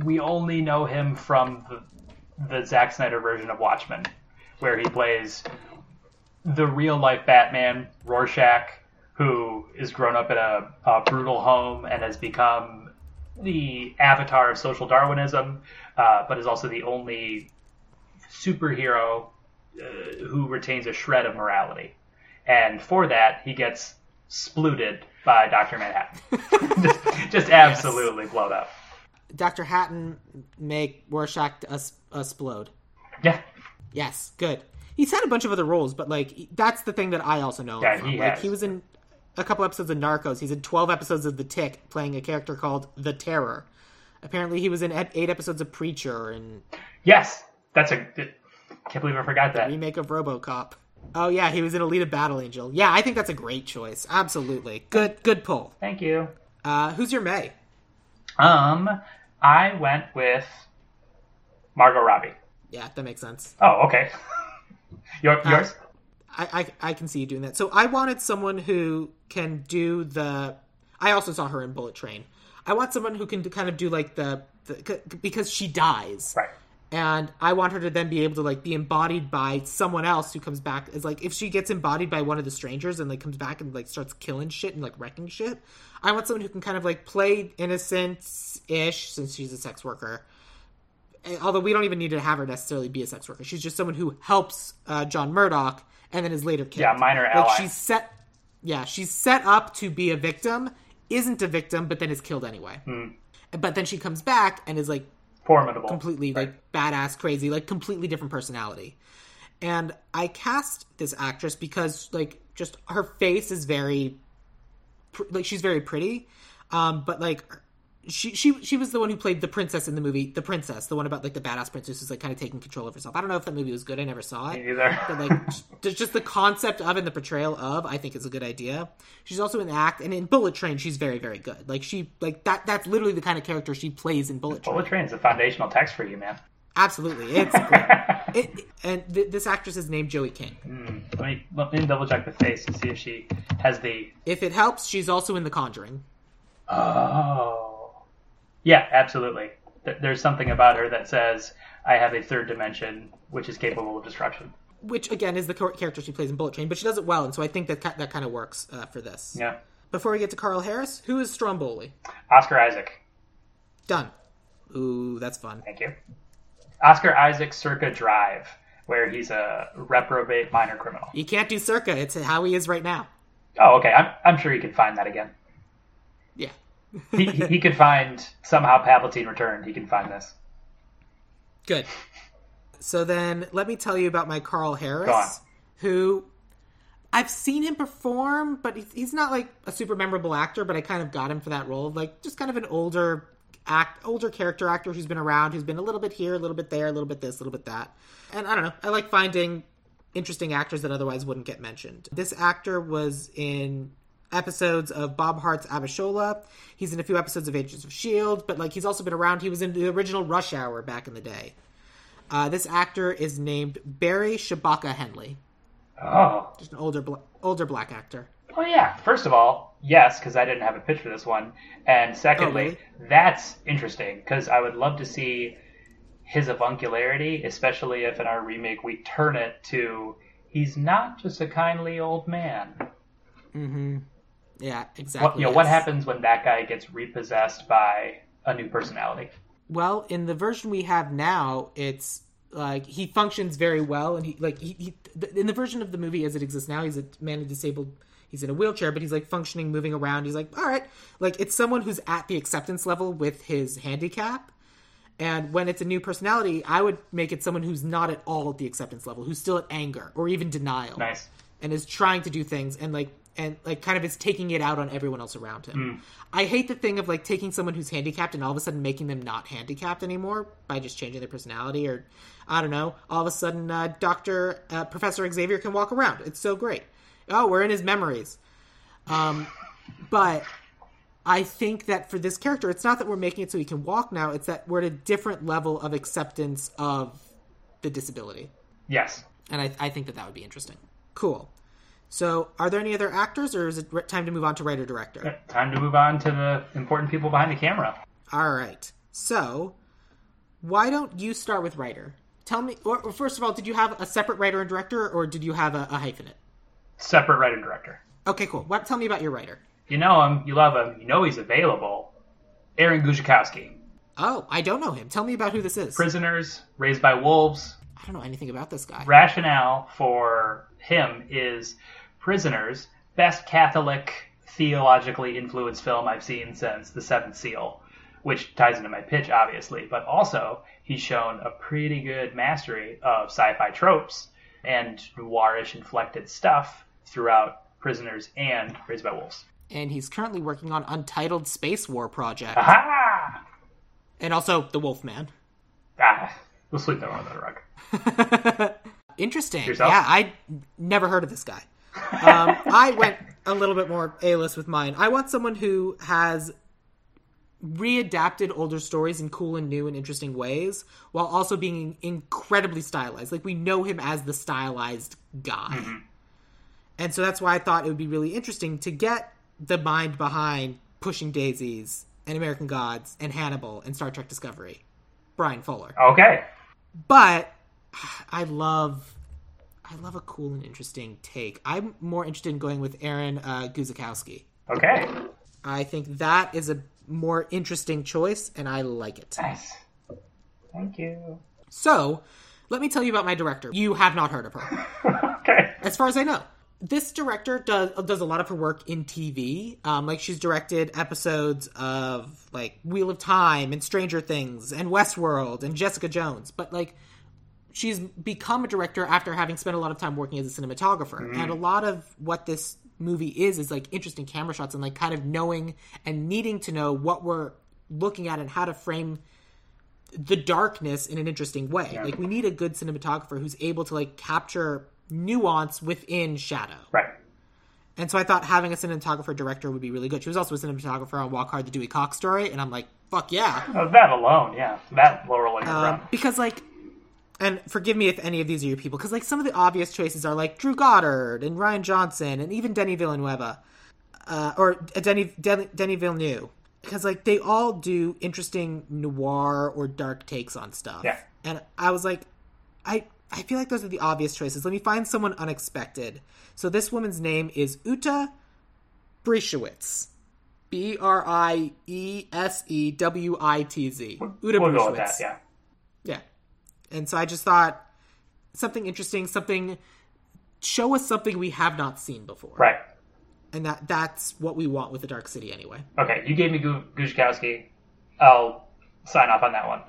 We only know him from the, the Zack Snyder version of Watchmen, where he plays the real life Batman, Rorschach, who is grown up in a, a brutal home and has become the avatar of social Darwinism, uh, but is also the only superhero uh, who retains a shred of morality. And for that, he gets splooted by Dr. Manhattan. just, just absolutely blown up. Dr. Hatton make Rorschach us explode. Yeah. Yes, good. He's had a bunch of other roles, but like that's the thing that I also know. Yeah, he like has. he was in a couple episodes of Narcos. He's in twelve episodes of The Tick, playing a character called The Terror. Apparently, he was in eight episodes of Preacher and Yes. That's a. Can't believe I forgot that. remake of RoboCop. Oh yeah, he was in Alita Battle Angel. Yeah, I think that's a great choice. Absolutely, good, good pull. Thank you. Uh, who's your May? Um, I went with Margot Robbie. Yeah, that makes sense. Oh, okay. Your, Uh, yours? I, I I can see you doing that. So I wanted someone who can do the. I also saw her in Bullet Train. I want someone who can kind of do like the, the because she dies, Right. And I want her to then be able to like be embodied by someone else who comes back as like if she gets embodied by one of the strangers and like comes back and like starts killing shit and like wrecking shit. I want someone who can kind of like play innocent ish since she's a sex worker. Eh, Although we don't even need to have her necessarily be a sex worker, she's just someone who helps uh, John Murdoch and then is later killed. Yeah, minor like ally. she's set. Yeah, she's set up to be a victim, isn't a victim, but then is killed anyway. Hmm. But then she comes back and is like Formidable. completely like badass crazy like completely different personality. And i cast this actress because like just her face is very like she's very pretty. Um but like she she she was the one who played the princess in the movie the princess the one about like the badass princess who's like kind of taking control of herself. I don't know if that movie was good. I never saw it. Either. but like just, just the concept of and the portrayal of i think is a good idea. She's also in act and in bullet train she's very very good. Like she like that that's literally the kind of character she plays in bullet train Bullet Train. Is a foundational text for you, man. absolutely. It's it, and th- this actress is named joey king. Hmm. Let me let me double check the face to see if she has the. if it helps she's also in the conjuring. Oh, yeah, absolutely. There's something about her that says I have a third dimension which is capable of destruction. which again is the character she plays in bullet train but she does it well and so i think that that kind of works uh, for this Yeah, before we get to carl harris who is stromboli Oscar Isaac. done ooh that's fun Thank you. Oscar Isaac circa Drive, where he's a reprobate minor criminal. you can't do circa it's how he is right now Oh, okay. I'm I'm sure he can find that again. He he, he could find somehow Palpatine returned. He can find this. Good. So then, let me tell you about my Carl Harris, who I've seen him perform, but he's, he's not like a super memorable actor. But I kind of got him for that role like just kind of an older act, older character actor who's been around, who's been a little bit here, a little bit there, a little bit this, a little bit that. And I don't know. I like finding interesting actors that otherwise wouldn't get mentioned. This actor was in episodes of Bob Hearts Abishola. He's in a few episodes of Agents of Shield, but like he's also been around. He was in the original Rush Hour back in the day. Uh, this actor is named Barry Shabaka Henley, Oh, just an older bla- older black actor. Oh, yeah. First of all, yes, because I didn't have a pitch for this one, and secondly, Oh, really? that's interesting because I would love to see his avuncularity, especially if in our remake we turn it to he's not just a kindly old man. Yeah, exactly. What you know, what happens when that guy gets repossessed by a new personality? Well, in the version we have now, it's like he functions very well, and he like he, he th- in the version of the movie as it exists now, he's a man disabled. He's in a wheelchair, but he's like functioning, moving around. He's like, all right, like it's someone who's at the acceptance level with his handicap. And when it's a new personality, I would make it someone who's not at all at the acceptance level, who's still at anger or even denial, Nice. and is trying to do things and like and like kind of is taking it out on everyone else around him. I hate the thing of like taking someone who's handicapped and all of a sudden making them not handicapped anymore by just changing their personality or I don't know. All of a sudden, uh, Doctor uh, Professor Xavier can walk around. It's so great. Oh, we're in his memories. Um, but I think that for this character, it's not that we're making it so he can walk now. It's that we're at a different level of acceptance of the disability Yes. and I, I think that that would be interesting. Cool. So, are there any other actors, or is it time to move on to writer director? Time to move on to the important people behind the camera. All right. So, why don't you start with writer? Tell me, or, or first of all, did you have a separate writer and director, or did you have a, a hyphenate? Separate writer and director. Okay, cool. What? Tell me about your writer. You know him, you love him, you know he's available. Aaron Guzikowski. Oh, I don't know him. Tell me about who this is. Prisoners, Raised by Wolves. I don't know anything about this guy. Rationale for him is Prisoners, best Catholic, theologically influenced film I've seen since The Seventh Seal, which ties into my pitch, obviously, but also he's shown a pretty good mastery of sci fi tropes and noirish inflected stuff throughout Prisoners and Raised by Wolves. And he's currently working on Untitled Space War Project, Aha! and also The Wolfman. Ah, we'll sweep that one under the rug. Interesting. Yourself? Yeah, I never heard of this guy. Um, I went a little bit more A list with mine. I want someone who has readapted older stories in cool and new and interesting ways while also being incredibly stylized. Like we know him as the stylized guy. And so that's why I thought it would be really interesting to get the mind behind Pushing Daisies and American Gods and Hannibal and Star Trek Discovery. Bryan Fuller Okay. but I love I love a cool and interesting take. I'm more interested in going with Aaron uh, Guzikowski. Okay. I think that is a more interesting choice, and I like it. Nice. Thank you. So, let me tell you about my director. You have not heard of her, okay. as far as I know. This director does does a lot of her work in TV. Um, like she's directed episodes of like Wheel of Time and Stranger Things and Westworld and Jessica Jones. But like she's become a director after having spent a lot of time working as a cinematographer. Mm-hmm. And a lot of what this movie is is like interesting camera shots and like kind of knowing and needing to know what we're looking at and how to frame the darkness in an interesting way. Like we need a good cinematographer who's able to like capture nuance within shadow. Right. And so I thought having a cinematographer director would be really good. She was also a cinematographer on Walk Hard, the Dewey Cox story, and I'm like, fuck yeah. Oh, that alone, yeah. That laurel Um, because like and forgive me if any of these are your people because like some of the obvious choices are like drew goddard and rian johnson and even denny villanueva uh, or denny, denny denny villeneuve because like they all do interesting noir or dark takes on stuff Yeah. and i was like i i feel like those are the obvious choices let me find someone unexpected so this woman's name is uta briesewitz B R I E S E W I T Z. uta We'll with that, yeah. Yeah. And so I just thought something interesting, something show us something we have not seen before. Right. And that that's what we want with the Dark City anyway. Okay, you gave me Gu- Guzikowski. I'll sign off on that one.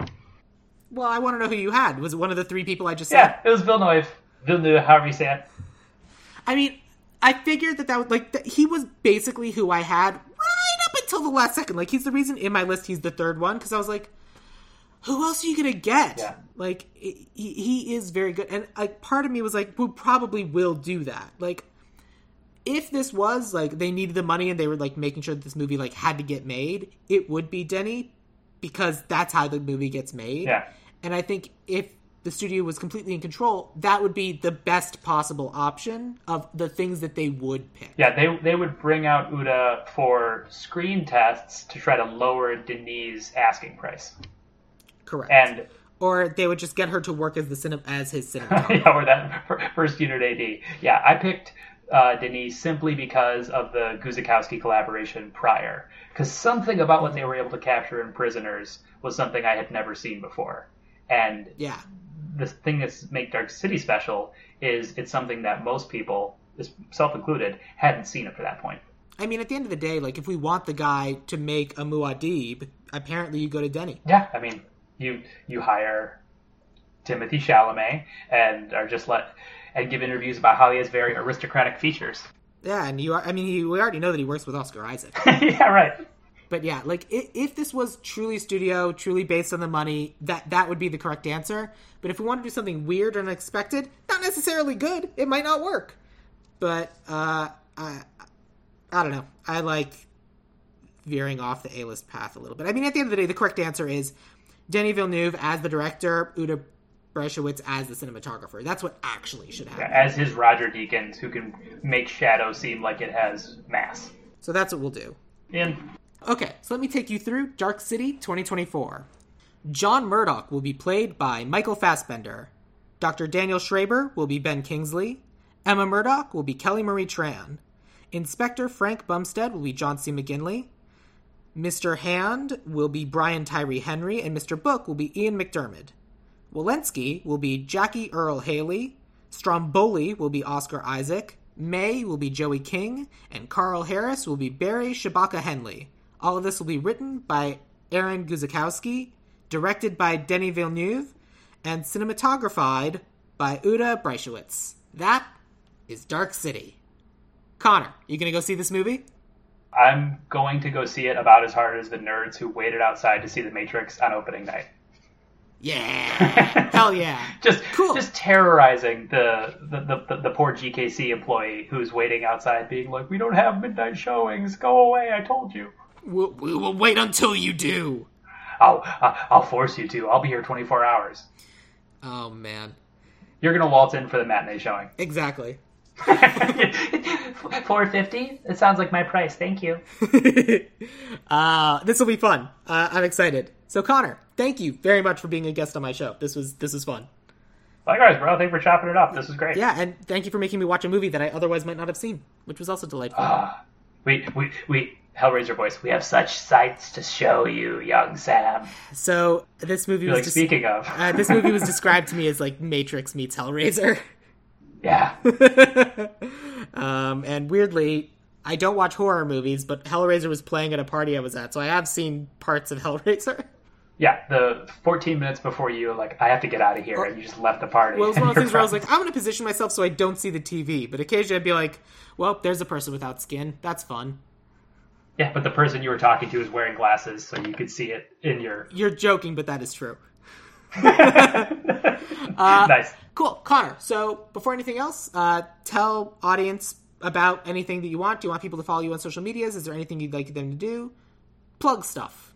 Well, I want to know who you had. Was it one of the three people I just said? Yeah, it was Villeneuve. Villeneuve, however you say it. I mean, I figured that that was like that he was basically who I had right up until the last second. Like he's the reason in my list he's the third one because I was like, who else are you gonna get? Yeah. Like he, he is very good, and like part of me was like, we probably will do that. Like if this was like they needed the money and they were like making sure that this movie like had to get made, it would be Denny because that's how the movie gets made. Yeah. And I think if the studio was completely in control, that would be the best possible option of the things that they would pick. Yeah, they they would bring out Uda for screen tests to try to lower Denis' asking price. Correct. And or they would just get her to work as the cine- as his cinematographer. yeah, or that first unit AD. Yeah, I picked uh, Denis simply because of the Guzikowski collaboration prior. Because something about what they were able to capture in Prisoners was something I had never seen before. And yeah. the thing that's make Dark City special is it's something that most people, self included, hadn't seen up to that point. I mean, at the end of the day, like if we want the guy to make a Muad'Dib, apparently you go to Denny. Yeah, I mean, you you hire Timothy Chalamet and are just let and give interviews about how he has very aristocratic features. Yeah, and you are. I mean, he, we already know that he works with Oscar Isaac. yeah, right. But yeah, like if, if this was truly studio, truly based on the money, that that would be the correct answer. But if we want to do something weird or unexpected, not necessarily good, it might not work. But uh, I, I don't know. I like veering off the A-list path a little bit. I mean, at the end of the day, the correct answer is Denny Villeneuve as the director, Uda Briesewitz as the cinematographer. That's what actually should happen. As his Roger Deakins, who can make Shadow seem like it has mass. So that's what we'll do. In Okay, so let me take you through Dark City 2024. John Murdoch will be played by Michael Fassbender. Dr. Daniel Schreber will be Ben Kingsley. Emma Murdoch will be Kelly Marie Tran. Inspector Frank Bumstead will be John C. McGinley. Mr. Hand will be Brian Tyree Henry, and Mr. Book will be Ian McDiarmid. Walenski will be Jackie Earle Haley. Stromboli will be Oscar Isaac. May will be Joey King, and Carl Harris will be Barry Shabaka Henley. All of this will be written by Aaron Guzikowski, directed by Denny Villeneuve, and cinematographed by Uda Briesewitz. That is Dark City. Connor, you gonna go see this movie? I'm going to go see it about as hard as the nerds who waited outside to see The Matrix on opening night. Yeah, hell yeah. Just Cool. just terrorizing the the, the the the poor GKC employee who's waiting outside, being like, "We don't have midnight showings. Go away! I told you. We'll, we will wait until you do. I'll I'll force you to. I'll be here 24 hours. Oh man, You're gonna waltz in for the matinee showing. exactly. 450. It sounds like my price. Thank you. uh, this will be fun. Uh, I'm excited. So Connor, thank you very much for being a guest on my show. This was this was fun. Likewise, bro. Thank you for chopping it up. This is great. Yeah, and thank you for making me watch a movie that I otherwise might not have seen, which was also delightful. We we we Hellraiser voice. We have such sights to show you, young Sam. so this movie You're was like just, speaking of. uh, this movie was described to me as like Matrix meets Hellraiser. Yeah. um, and weirdly, I don't watch horror movies, but Hellraiser was playing at a party I was at, so I have seen parts of Hellraiser. Yeah, the 14 minutes before you like I have to get out of here, and you just left the party. Well, it's one of those things where I was like, I'm going to position myself so I don't see the TV. But occasionally I'd be like, well, there's a person without skin. That's fun. yeah, but the person you were talking to is wearing glasses, so you could see it in your. You're joking, but that is true. nice. Cool. Connor, so before anything else, uh, tell audience about anything that you want. Do you want people to follow you on social medias? Is there anything you'd like them to do? Plug stuff.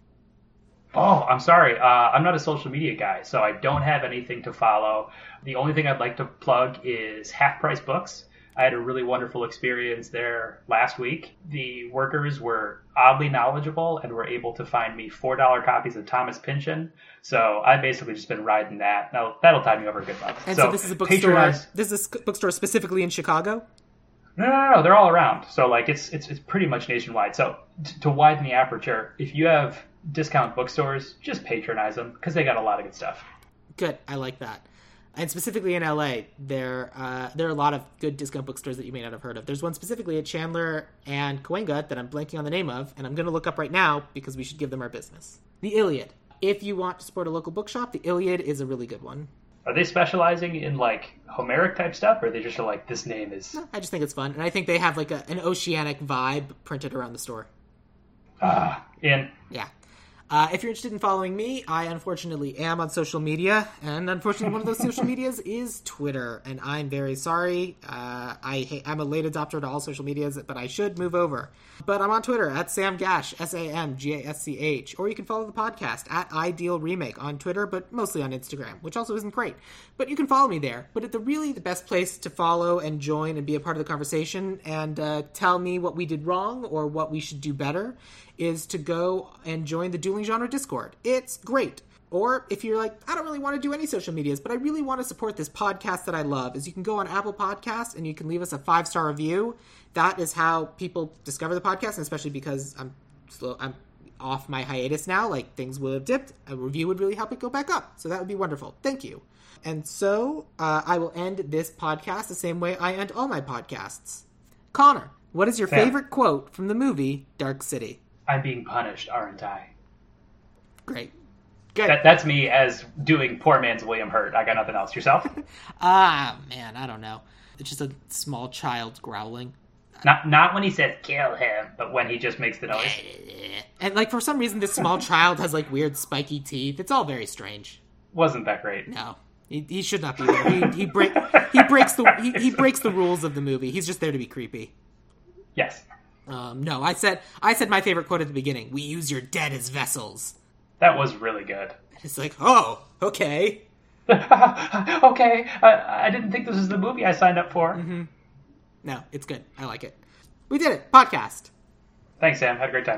Oh, I'm sorry. Uh, I'm not a social media guy, so I don't have anything to follow. The only thing I'd like to plug is Half Price Books. I had a really wonderful experience there last week. The workers were oddly knowledgeable and were able to find me $4 copies of Thomas Pynchon. So I've basically just been riding that. Now, that'll tide me over a good month. And so, this is a bookstore. patronize- This is a bookstore specifically in Chicago. No, no, no, no, they're all around. So like it's it's it's pretty much nationwide. So t- to widen the aperture, if you have discount bookstores, just patronize them because they got a lot of good stuff. Good. I like that. And specifically in LA, there uh, there are a lot of good discount bookstores that you may not have heard of. There's one specifically at Chandler and Cahuenga that I'm blanking on the name of, and I'm going to look up right now because we should give them our business. The Iliad. If you want to support a local bookshop, the Iliad is a really good one. Are they specializing in like Homeric type stuff, or are they just are like this name is I just think it's fun, and I think they have like a, an oceanic vibe printed around the store. ah in? Yeah. Uh, if you're interested in following me, I unfortunately am on social media, and unfortunately, one of those social medias is Twitter, and I'm very sorry. Uh, I I'm a late adopter to all social medias, but I should move over. But I'm on Twitter at Sam Gasch, S A M G A S C H, or you can follow the podcast at Ideal Remake on Twitter, but mostly on Instagram, which also isn't great. But you can follow me there. But the really the best place to follow and join and be a part of the conversation and uh, tell me what we did wrong or what we should do better is to go and join the Dueling Genre Discord. It's great. Or if you're like, I don't really want to do any social medias, but I really want to support this podcast that I love, is you can go on Apple Podcasts and you can leave us a five star review. That is how people discover the podcast, and especially because I'm slow, I'm off my hiatus now. Like things would have dipped, a review would really help it go back up. So that would be wonderful. Thank you. And so uh, I will end this podcast the same way I end all my podcasts. Connor, what is your favorite quote from the movie Dark City? I'm being punished, aren't I? Great. Good. That, that's me as doing poor man's William Hurt. I got nothing else. Yourself? Ah, man, I don't know. It's just a small child growling. not not when he says kill him, but when he just makes the noise. And like for some reason this small child has like weird spiky teeth. It's all very strange. Wasn't that great? No. He, he should not be there. He, he break he breaks the he, he breaks the rules of the movie. He's just there to be creepy. Yes. Um, no, I said I said my favorite quote at the beginning. We use your dead as vessels. That was really good. It's like, oh, okay. okay, I, I didn't think this was the movie I signed up for. No, it's good. I like it. We did it. Podcast. Thanks, Sam. Had a great time.